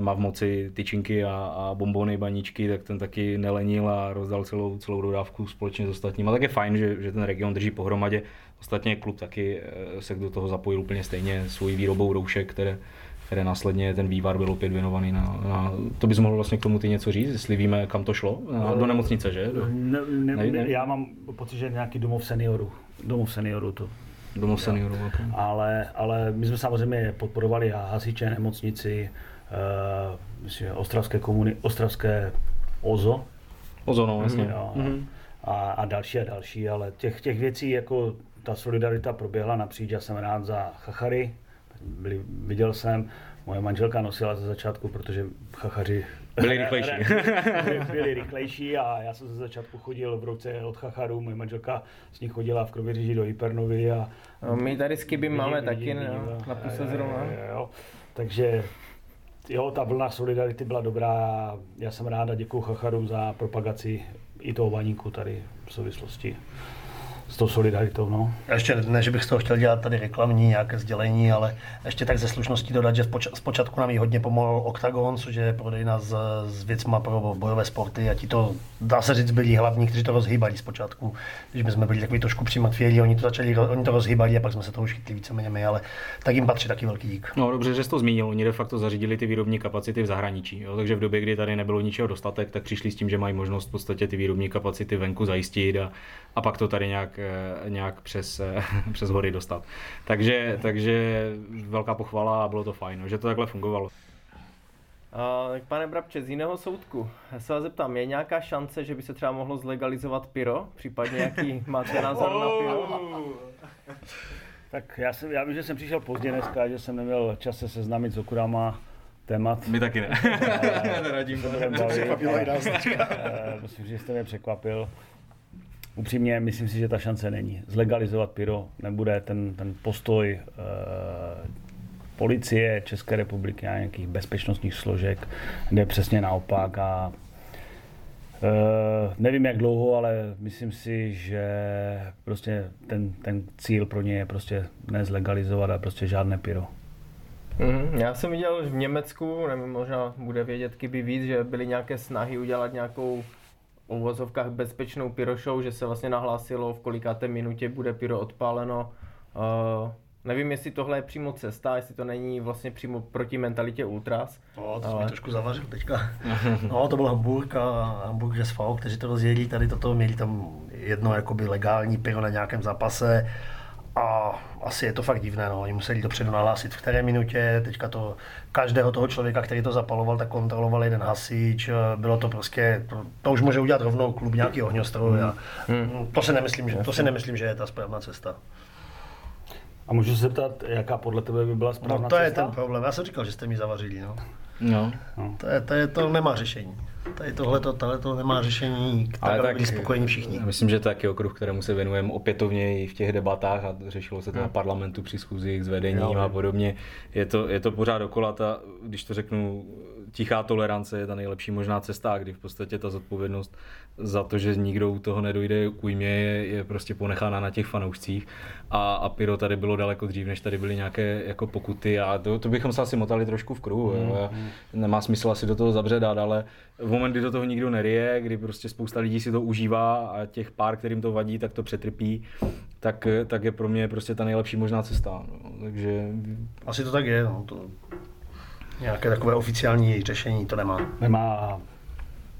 má v moci tyčinky a, a bombony, baníčky, tak ten taky nelenil a rozdal celou, celou dodávku společně s ostatními. A tak je fajn, že, že ten region drží pohromadě. Ostatně klub taky eh, se do toho zapojil úplně stejně svojí výrobou roušek, které, které následně ten vývar byl opět věnovaný na, na to bys mohl vlastně k tomu ty něco říct, jestli víme, kam to šlo, na, do nemocnice, že? Do, ne, ne, ne, já mám pocit, že nějaký domov seniorů, domov seniorů to. Domov seniorů, ale, ale my jsme samozřejmě podporovali a hasiče, nemocnici, uh, myslím, ostravské komuny, ostravské OZO. OZO, no, jasně. Jo, mm-hmm. a, a další a další, ale těch, těch věcí, jako ta solidarita proběhla napříč, já jsem rád za Chachary, byli, viděl jsem, moje manželka nosila ze začátku, protože chachaři byli rychlejší. byli, byli rychlejší a já jsem ze začátku chodil v roce od chacharu, moje manželka s ní chodila v Krověříži do Hypernovy a... No, my tady s máme vidí, taky no, na puse zrovna. Jo, takže jo, ta vlna solidarity byla dobrá. Já jsem rád a děkuji chacharu za propagaci i toho vaníku tady v souvislosti s tou solidaritou. No. Ještě ne, že bych z toho chtěl dělat tady reklamní nějaké sdělení, ale ještě tak ze slušnosti dodat, že zpočátku nám ji hodně pomohl Octagon, což je prodejna s, s věcma pro bojové sporty a ti to, dá se říct, byli hlavní, kteří to rozhýbali zpočátku. Když my jsme byli takový trošku přimatvělí, oni to začali, oni to rozhýbali a pak jsme se toho už chytli víceméně my, ale tak jim patří taky velký dík. No dobře, že jsi to zmínil, oni de facto zařídili ty výrobní kapacity v zahraničí, jo? takže v době, kdy tady nebylo ničeho dostatek, tak přišli s tím, že mají možnost v podstatě ty výrobní kapacity venku zajistit a, a pak to tady nějak nějak přes, eh, přes hory dostat. Takže, takže velká pochvala a bylo to fajn, že to takhle fungovalo. Uh, pane Brabče, z jiného soudku, já se vás zeptám, je nějaká šance, že by se třeba mohlo zlegalizovat pyro? Případně jaký máte názor na pyro? Tak já, jsem, já vím, že jsem přišel pozdě dneska, že jsem neměl čas se seznámit s okurama témat. My taky ne. Radím. Myslím, že jste mě překvapil upřímně myslím si, že ta šance není. Zlegalizovat pyro nebude ten, ten postoj e, policie České republiky a nějakých bezpečnostních složek, kde přesně naopak a e, nevím jak dlouho, ale myslím si, že prostě ten, ten cíl pro ně je prostě nezlegalizovat a prostě žádné pyro. Mm, já jsem viděl v Německu, nevím, možná bude vědět kdyby víc, že byly nějaké snahy udělat nějakou uvozovkách bezpečnou pyrošou, že se vlastně nahlásilo, v kolikáté minutě bude pyro odpáleno. Uh, nevím, jestli tohle je přímo cesta, jestli to není vlastně přímo proti mentalitě Ultras. No, to ale... trošku zavařil teďka. No, to byl Hamburg a Hamburg SV, kteří to rozjeli tady toto, měli tam jedno jakoby legální pyro na nějakém zápase a asi je to fakt divné, no. Oni museli dopředu nahlásit, v které minutě, teďka to každého toho člověka, který to zapaloval, tak kontroloval jeden hasič, bylo to prostě, to, to už může udělat rovnou klub nějaký ohňostroj hmm. a hmm. to si nemyslím, že, to si nemyslím, že je ta správná cesta. A můžu se zeptat, jaká podle tebe by byla správná cesta? No to cesta? je ten problém, já jsem říkal, že jste mi zavařili, no. No. no. To, je, to, je, to nemá řešení. Tady tohle to nemá řešení, tak, tak byli spokojení všichni. Myslím, že to je taky okruh, kterému se věnujeme opětovně i v těch debatách a řešilo se to hmm. na parlamentu při schůzích s vedením a podobně. Je to, je to pořád dokola, ta, když to řeknu, tichá tolerance je ta nejlepší možná cesta, kdy v podstatě ta zodpovědnost za to, že nikdo u toho nedojde k újmě, je, je prostě ponechána na těch fanoušcích. A, a Pyro tady bylo daleko dřív, než tady byly nějaké jako pokuty a to, to bychom se asi motali trošku v kruhu. Mm, jo. Mm. Nemá smysl asi do toho zabředat, ale v moment, kdy do toho nikdo nerije, kdy prostě spousta lidí si to užívá a těch pár, kterým to vadí, tak to přetrpí, tak, tak je pro mě prostě ta nejlepší možná cesta. No. Takže... Asi to tak je. No. To... Nějaké takové oficiální řešení to nemá. Nemá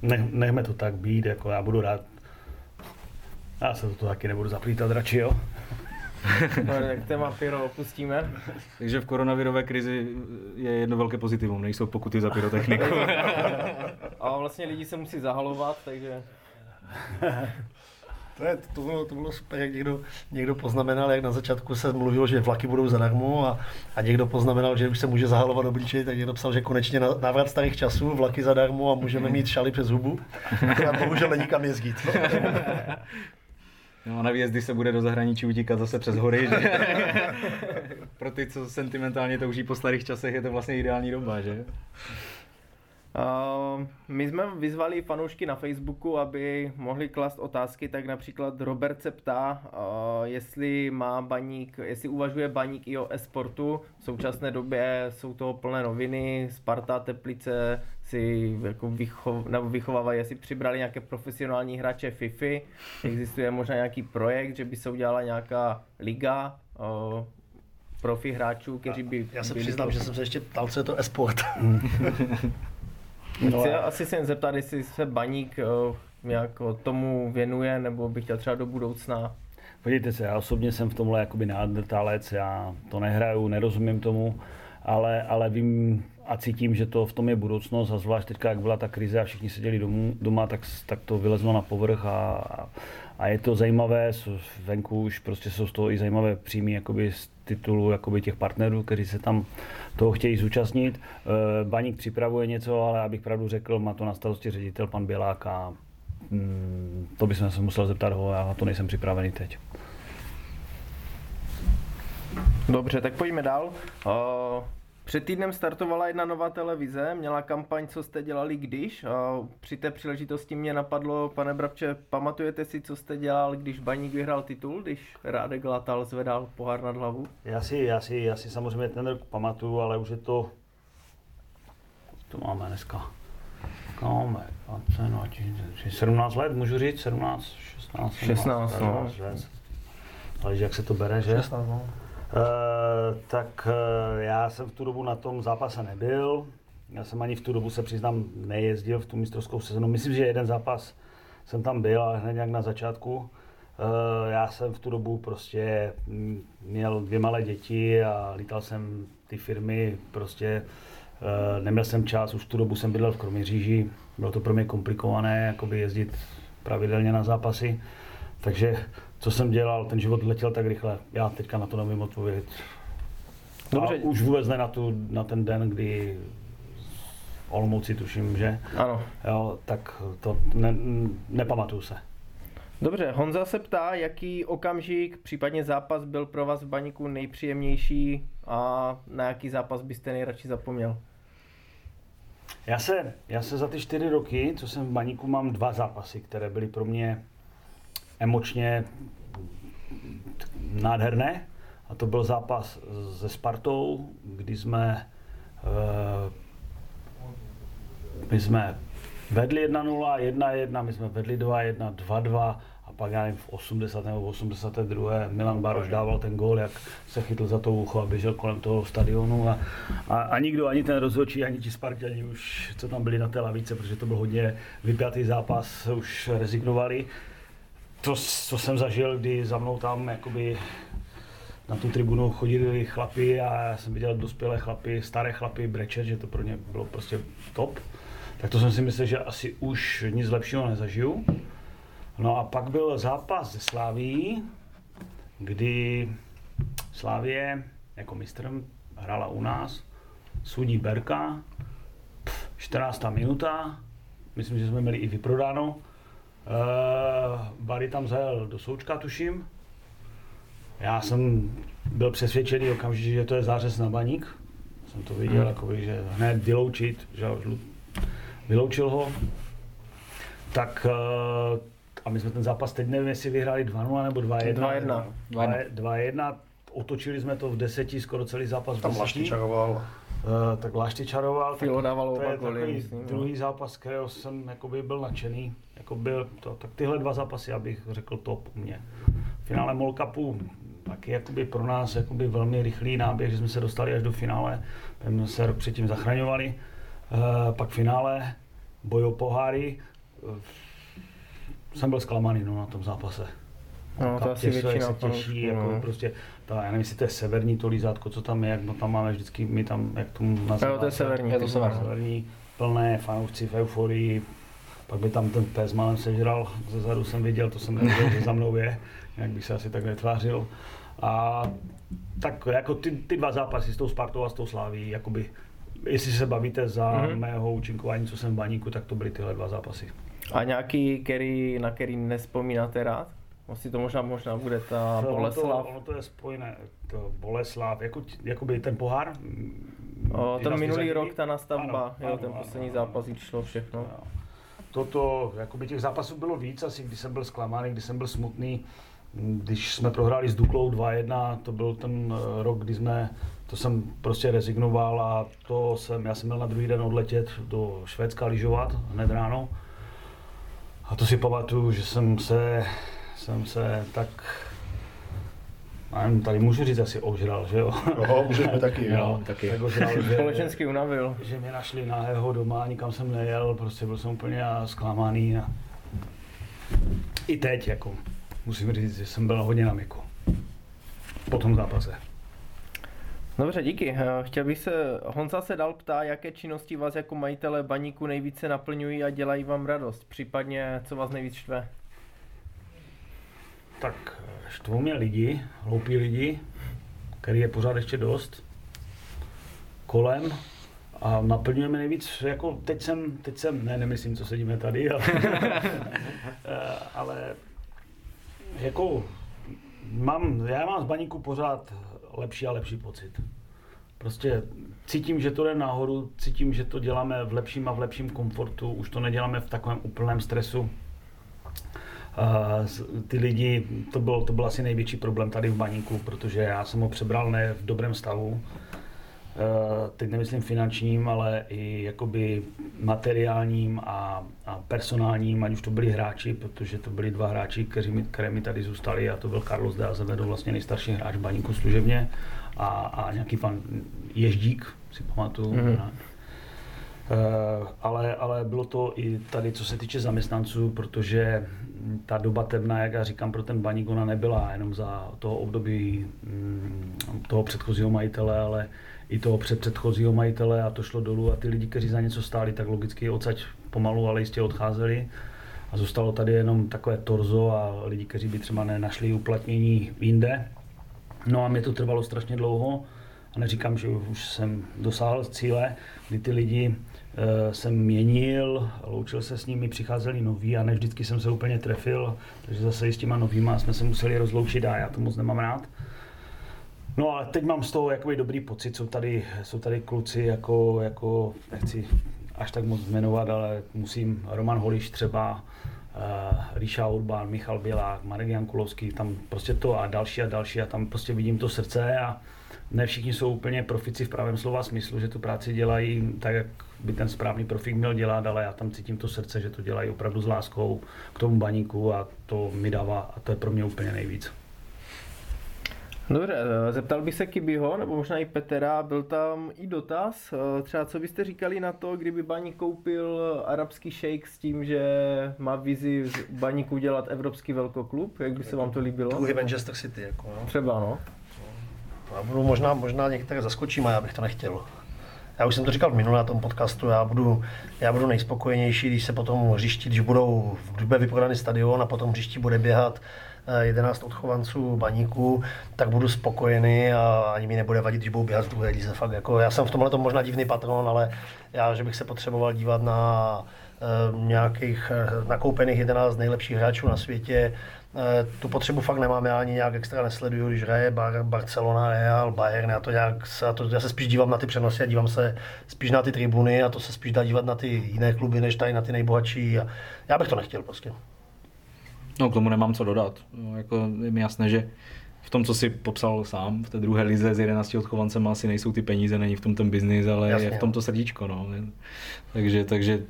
ne, nechme to tak být, jako já budu rád. Já se to taky nebudu zaplítat radši, jo. no, tak téma pyro opustíme. Takže v koronavirové krizi je jedno velké pozitivum, nejsou pokuty za pyrotechniku. A vlastně lidi se musí zahalovat, takže... To, je, to, bylo, to bylo super, jak někdo, někdo poznamenal, jak na začátku se mluvilo, že vlaky budou zadarmo a, a někdo poznamenal, že už se může zahalovat obličej, tak někdo psal, že konečně návrat starých časů, vlaky zadarmo a můžeme mít šaly přes hubu. A bohužel není kam jezdit. No a na výjezdy se bude do zahraničí utíkat zase přes hory, že? Pro ty, co sentimentálně touží po starých časech, je to vlastně ideální doba, že? Uh, my jsme vyzvali fanoušky na Facebooku, aby mohli klást otázky, tak například Robert se ptá, uh, jestli má baník, jestli uvažuje baník i o e-sportu. V současné době jsou toho plné noviny, Sparta, Teplice si jako vychov, nebo vychovávají, jestli přibrali nějaké profesionální hráče FIFA. Existuje možná nějaký projekt, že by se udělala nějaká liga, uh, profi hráčů, kteří by... Já se přiznám, to... že jsem se ještě ptal, co je to e-sport. No, Chci asi se jen zeptat, jestli se baník uh, nějak tomu věnuje, nebo bych chtěl třeba do budoucna. Podívejte se, já osobně jsem v tomhle jakoby neandertálec, já to nehraju, nerozumím tomu, ale, ale vím a cítím, že to v tom je budoucnost a zvlášť teďka, jak byla ta krize a všichni seděli domů, doma, tak, tak to vylezlo na povrch a, a je to zajímavé, venku už prostě jsou z toho i zajímavé příjmy jakoby z titulu jakoby těch partnerů, kteří se tam toho chtějí zúčastnit. Eh, Baník připravuje něco, ale abych pravdu řekl, má to na starosti ředitel pan Bělák a mm, to bychom se musel zeptat ho, já to nejsem připravený teď. Dobře, tak pojďme dál. Uh, před týdnem startovala jedna nová televize, měla kampaň Co jste dělali když. A při té příležitosti mě napadlo, pane Brabče, pamatujete si, co jste dělal, když Baník vyhrál titul, když Rádek Latal zvedal pohár nad hlavu? Já si, já si, já si samozřejmě ten rok pamatuju, ale už je to... To máme dneska. Máme 17 let, můžu říct, 17, 16, 16, 16 no. Ale jak se to bere, že? 16, no. Uh, tak uh, já jsem v tu dobu na tom zápase nebyl. Já jsem ani v tu dobu se přiznám nejezdil v tu mistrovskou sezonu. Myslím, že jeden zápas jsem tam byl, ale hned nějak na začátku. Uh, já jsem v tu dobu prostě měl dvě malé děti a lítal jsem ty firmy, prostě neměl jsem čas, už v tu dobu jsem bydlel v Kroměříži, bylo to pro mě komplikované jakoby jezdit pravidelně na zápasy, takže co jsem dělal, ten život letěl tak rychle. Já teďka na to nevím odpovědět. Dobře. A už vůbec ne na, tu, na ten den, kdy Olomouci tuším, že? Ano. Jo, tak to ne, nepamatuju se. Dobře, Honza se ptá, jaký okamžik, případně zápas byl pro vás v baníku nejpříjemnější a na jaký zápas byste nejradši zapomněl? Já se, já se za ty čtyři roky, co jsem v baníku, mám dva zápasy, které byly pro mě emočně nádherné. A to byl zápas se Spartou, kdy jsme, uh, my jsme vedli 1-0, 1-1, my jsme vedli 2-1, 2-2 a pak já nevím, v 80. nebo 82. Milan Baroš dával ten gól, jak se chytl za to ucho a běžel kolem toho stadionu a, a, a nikdo, ani ten rozhodčí, ani ti Spartani už, co tam byli na té lavice, protože to byl hodně vypjatý zápas, už rezignovali to, co jsem zažil, kdy za mnou tam jakoby na tu tribunu chodili chlapi a já jsem viděl dospělé chlapy, staré chlapy brečet, že to pro ně bylo prostě top. Tak to jsem si myslel, že asi už nic lepšího nezažiju. No a pak byl zápas ze Sláví, kdy Slávě jako mistr hrála u nás, sudí Berka, 14. minuta, myslím, že jsme měli i vyprodáno, Uh, Bary tam zajel do Součka, tuším. Já jsem byl přesvědčený okamžitě, že to je zářez na baník. Jsem to viděl, hmm. jakoby, že hned vyloučit, že vyloučil ho. Tak uh, a my jsme ten zápas teď nevím, jestli vyhráli 2-0 nebo 2-1. 2-1. Otočili jsme to v deseti, skoro celý zápas. Tam čaroval. Uh, tak Lašty čaroval. Filo dával oba goly, druhý zápas, kterého jsem jakoby byl nadšený jako byl to, tak tyhle dva zápasy, abych řekl top u mě. V finále Mall Cupu taky jakoby pro nás jakoby velmi rychlý náběh, že jsme se dostali až do finále, jsme se rok předtím zachraňovali. Uh, pak finále, boj o poháry, uh, jsem byl zklamaný no, na tom zápase. No, to asi většina se těší, no. jako prostě, ta, já nevím, jestli to je severní to lízátko, co tam je, jak tam máme vždycky, my tam, jak tomu nazýváme. Jo, to je severní. Je to severní. severní, plné fanoušci v euforii, pak by tam ten pes malem sežral, ze zadu jsem viděl, to jsem nevěděl, že za mnou je, jak bych se asi tak netvářil. A tak jako ty, ty dva zápasy s tou Spartou a s tou Sláví, jakoby, jestli se bavíte za Mhm. mm-hmm. mého účinkování, co jsem v baníku, tak to byly tyhle dva zápasy. A nějaký, který, na který nespomínáte rád? Asi to možná, možná bude ta No, Boleslav. Ono to, ono to je spojené, to Boleslav, jako, jakoby ten pohár. O, ten minulý vyřadili. rok, ta nastavba, Ano, jo, ano, ten ano, poslední ano, zápas, ano. šlo všechno. Jo. Toto, jakoby těch zápasů bylo víc, asi když jsem byl zklamaný, když jsem byl smutný, když jsme prohráli s Duklou 2-1, to byl ten eh, rok, kdy jsme, to jsem prostě rezignoval a to jsem, já jsem měl na druhý den odletět do Švédska lyžovat hned ráno. A to si pamatuju, že jsem se, jsem se tak, nevím, tady můžu říct asi ožral, že jo? Jo, můžeme taky, jo. taky. Tak ožral, že, Společensky unavil. že mě našli nahého doma, nikam jsem nejel, prostě byl jsem úplně zklamaný. A... I teď, jako, musím říct, že jsem byl hodně na miku. Po tom zápase. Dobře, díky. Eh, Chtěl bych se, Honza se dal ptá, jaké činnosti vás jako majitele baníku nejvíce naplňují a dělají vám radost, případně co vás nejvíc štve. Tak štvou mě lidi, hloupí lidi, který je pořád ještě dost, kolem a naplňujeme nejvíc, jako teď jsem, teď jsem, ne, nemyslím, co sedíme tady, ale, ale jako mám, já mám z baníku pořád lepší a lepší pocit. Prostě cítím, že to jde nahoru, cítím, že to děláme v lepším a v lepším komfortu, už to neděláme v takovém úplném stresu. Ty lidi, to byl, to byl asi největší problém tady v baníku, protože já jsem ho přebral ne v dobrém stavu. Eh, Teď nemyslím finančním, ale i jakoby materiálním a, a personálním, ať už to byli hráči, protože to byli dva hráči, kteří mi, které mi tady zůstali a to byl Carlos de Azevedo, vlastně nejstarší hráč v baníku služebně a, a nějaký pan Ježdík, si pamatuju. Mhm. Mm-hmm. Eh, ale, ale bylo to i tady, co se týče zaměstnanců, protože ta doba temná, jak já říkám, pro ten baník ona nebyla jenom za toho období mm, toho předchozího majitele, ale i toho předpředchozího majitele a to šlo dolů a ty lidi, kteří za něco stáli, tak logicky odsaď pomalu, ale jistě odcházeli a zůstalo tady jenom takové torzo a lidi, kteří by třeba nenašli uplatnění jinde. No a mě to trvalo strašně dlouho a neříkám, že už jsem dosáhl cíle, kdy ty lidi jsem měnil, loučil se s nimi, přicházeli noví a ne vždycky jsem se úplně trefil, takže zase i s těma novýma jsme se museli rozloučit a já to moc nemám rád. No ale teď mám z toho jakoby dobrý pocit, jsou tady, jsou tady kluci jako, jako, nechci až tak moc jmenovat, ale musím, Roman Holiš třeba, uh, Ríša Urban, Michal Bělák, Marek Jankulovský, tam prostě to a další a další a tam prostě vidím to srdce a ne všichni jsou úplně profici v pravém slova smyslu, že tu práci dělají tak, jak by ten správný profik měl dělat, ale já tam cítím to srdce, že to dělají opravdu s láskou k tomu baníku a to mi dává a to je pro mě úplně nejvíc. Dobře, eh, zeptal bych se Kibiho, nebo možná i Petra, byl tam i dotaz, eh, třeba co byste říkali na to, kdyby Baník koupil arabský šejk s tím, že má vizi z Baníku dělat evropský velkoklub, jak by se vám to líbilo? Druhý Manchester City, jako, no. Třeba no. Já budu možná, možná některé zaskočím a já bych to nechtěl. Já už jsem to říkal minule na tom podcastu, já budu, já budu nejspokojenější, když se potom hřišti, když budou, když bude vyprodaný stadion a potom hřišti bude běhat eh, 11 odchovanců baníků, tak budu spokojený a ani mi nebude vadit, když budou běhat z druhé lize. Fakt, jako, já jsem v tomhle možná divný patron, ale já, že bych se potřeboval dívat na eh, nějakých eh, nakoupených 11 nejlepších hráčů na světě, Eh, tu potřebu fakt nemám, já ani nějak extra nesleduju, když hraje Bar- Barcelona, Real, Bayern, já to nějak, se, já, to, já se spíš dívám na ty přenosy a dívám se spíš na ty tribuny a to se spíš dá dívat na ty jiné kluby, než tady na ty nejbohatší a já bych to nechtěl prostě. No k tomu nemám co dodat. No, jako je mi jasné, že v tom, co si popsal sám, v té druhé lize s 11 odchovancem asi nejsou ty peníze, není v tom ten biznis, ale Jasně, je v tom to srdíčko. No. Takže, takže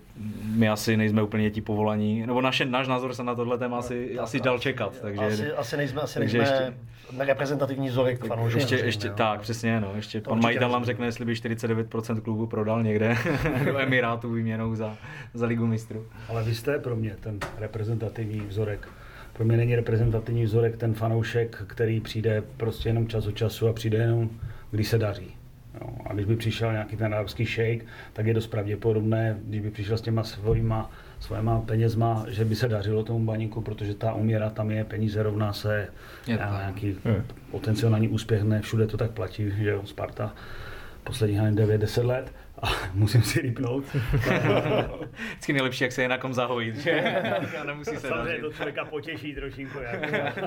my asi nejsme úplně ti povolaní, nebo naše, náš názor se na tohle téma asi, Tak, asi dal čekat. Takže asi, asi nejsme, asi takže nejsme ještě- reprezentativní vzorek fanoušků. ještě, ještě jo. tak, přesně, no. Ještě To pan majitel nám řekne, jestli by 49% klubu prodal někde do Emirátu výměnou za, za ligu mistrů. Ale vy jste pro mě ten reprezentativní vzorek, pro mě není reprezentativní vzorek ten fanoušek, který přijde prostě jenom čas od času a přijde jenom, když se daří. Jo. A když by přišel nějaký ten arabský šejk, tak je dost pravděpodobné, když by přišel s těma svojima, svojima penězma, že by se dařilo tomu baníku, protože ta uměra tam je, peníze rovná se Je já, nějaký potenciální úspěch, ne všude to tak platí, že jo, Sparta posledních 9-10 let a musím si rýpnout. Vždycky nejlepší, jak se je na kom zahojit, že? A nemusí se Samozřejmě to člověka potěší trošinku. Jako.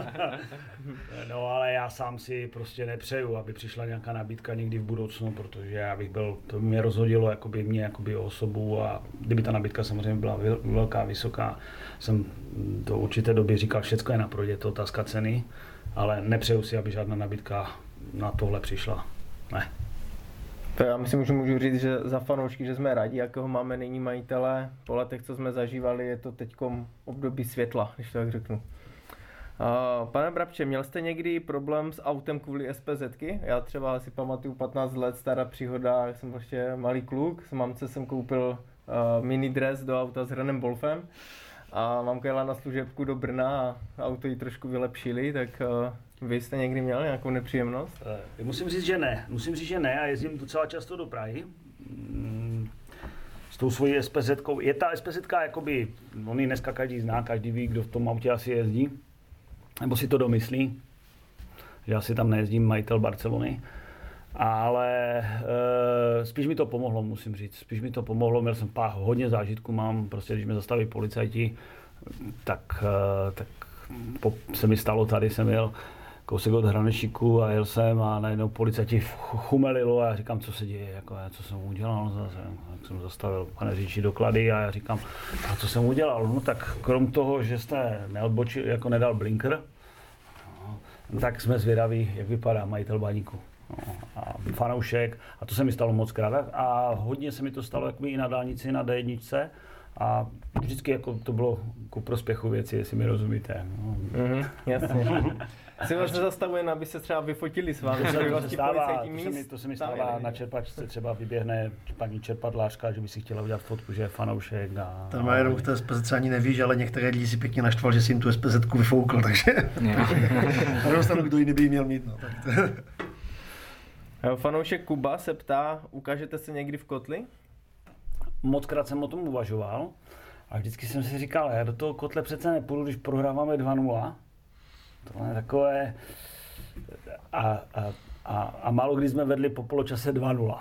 no ale já sám si prostě nepřeju, aby přišla nějaká nabídka někdy v budoucnu, protože já bych byl, to mě rozhodilo jakoby mě jakoby o osobu a kdyby ta nabídka samozřejmě byla vel- velká, vysoká, jsem do určité doby říkal, všechno je na prodě, je to otázka ceny, ale nepřeju si, aby žádná nabídka na tohle přišla. Ne. To já myslím, že můžu říct, že za fanoušky, že jsme rádi, jakého máme nyní majitele. Po letech, co jsme zažívali, je to teď období světla, když to tak řeknu. Uh, pane Brabče, měl jste někdy problém s autem kvůli SPZky? Já třeba si pamatuju 15 let stará příhoda, jak jsem prostě malý kluk, s mamce jsem koupil uh, mini dress do auta s Hranem Wolfem a mamka jela na služebku do Brna a auto ji trošku vylepšili, tak uh, vy jste někdy měl nějakou nepříjemnost? Eh, Musím říct, že ne. Musím říct, že ne a jezdím docela často do Prahy. Mm, S tou svojí SPZ. Je ta SPZ jakoby, on ji dneska každý zná, každý ví, kdo v tom autě asi jezdí. Nebo si to domyslí. Já si tam nejezdím, majitel Barcelony. Ale e, spíš mi to pomohlo, musím říct. Spíš mi to pomohlo, měl jsem pár hodně zážitků, mám prostě, když mě zastaví policajti, tak, e, tak po, se mi stalo tady, jsem jel kousek od Hranečíku a jel jsem a najednou policajti ch- chumelilo a já říkám, co se děje, jako, já, co jsem udělal zase, tak jsem zastavil pane řidiči doklady a já říkám, a co jsem udělal, no tak krom toho, že jste neodbočil, jako nedal blinker, no, tak jsme zvědaví, jak vypadá majitel baníku. No, a fanoušek, a to se mi stalo moc krát. A hodně se mi to stalo jakoby i na dálnici, na D1. A vždycky jako to bylo ku prospěchu věci, jestli mi rozumíte. No. Mhm, jasně. Si vás nezastavuje, aby se třeba vyfotili s vámi, To to vás se ti stává, to se mi, to se mi stává na čerpačce, třeba vyběhne paní čerpadlářka, že by si chtěla udělat fotku, že je fanoušek. A, Ten Majerou v té SPZ ani nevíš, ale některé lidi si pěkně naštval, že si jim tu SPZ vyfoukl, takže na kdo jiný by ji měl mít. No, tak to, Fanoušek Kuba se ptá, ukážete se někdy v kotli? Moc krát jsem o tom uvažoval a vždycky jsem si říkal, já do toho kotle přece nepůjdu, když prohráváme 2-0. To je takové... A, a, a, a málo kdy jsme vedli po poločase 2-0.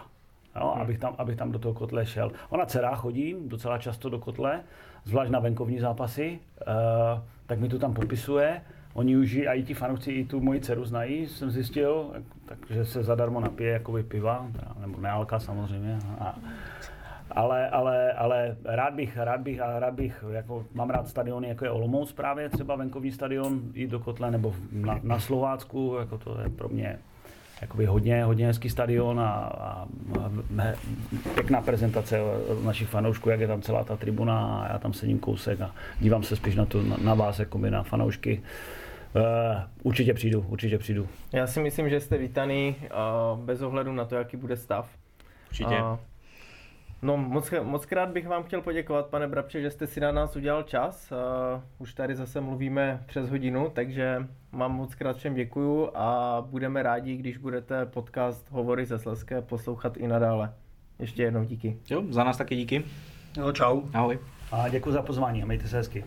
Jo, abych, tam, abych tam do toho kotle šel. Ona dcera chodí docela často do kotle, zvlášť na venkovní zápasy, uh, tak mi to tam popisuje. Oni už i, a i ti fanoušci i tu moji dceru znají, jsem zjistil, takže se zadarmo napije jakoby piva, nebo nealka samozřejmě. A, ale, ale, ale rád bych, rád bych, a rád bych, jako mám rád stadiony, jako je Olomouc právě, třeba venkovní stadion, jít do kotle, nebo na, na Slovácku, jako to je pro mě jakoby hodně, hodně hezký stadion a, a, a pěkná prezentace našich fanoušků, jak je tam celá ta tribuna a já tam sedím kousek a dívám se spíš na, to, na, na vás, jako na fanoušky. Uh, určitě přijdu, určitě přijdu. Já si myslím, že jste vítaný uh, bez ohledu na to, jaký bude stav. Určitě. A, no, moc, moc krát bych vám chtěl poděkovat, pane Brabče, že jste si na nás udělal čas. Uh, už tady zase mluvíme přes hodinu, takže vám moc krát všem děkuju a budeme rádi, když budete podcast Hovory ze Sleské poslouchat i nadále. Ještě jednou díky. Jo, za nás taky díky. no, čau. Ahoj. A děkuji za pozvání a mějte se hezky.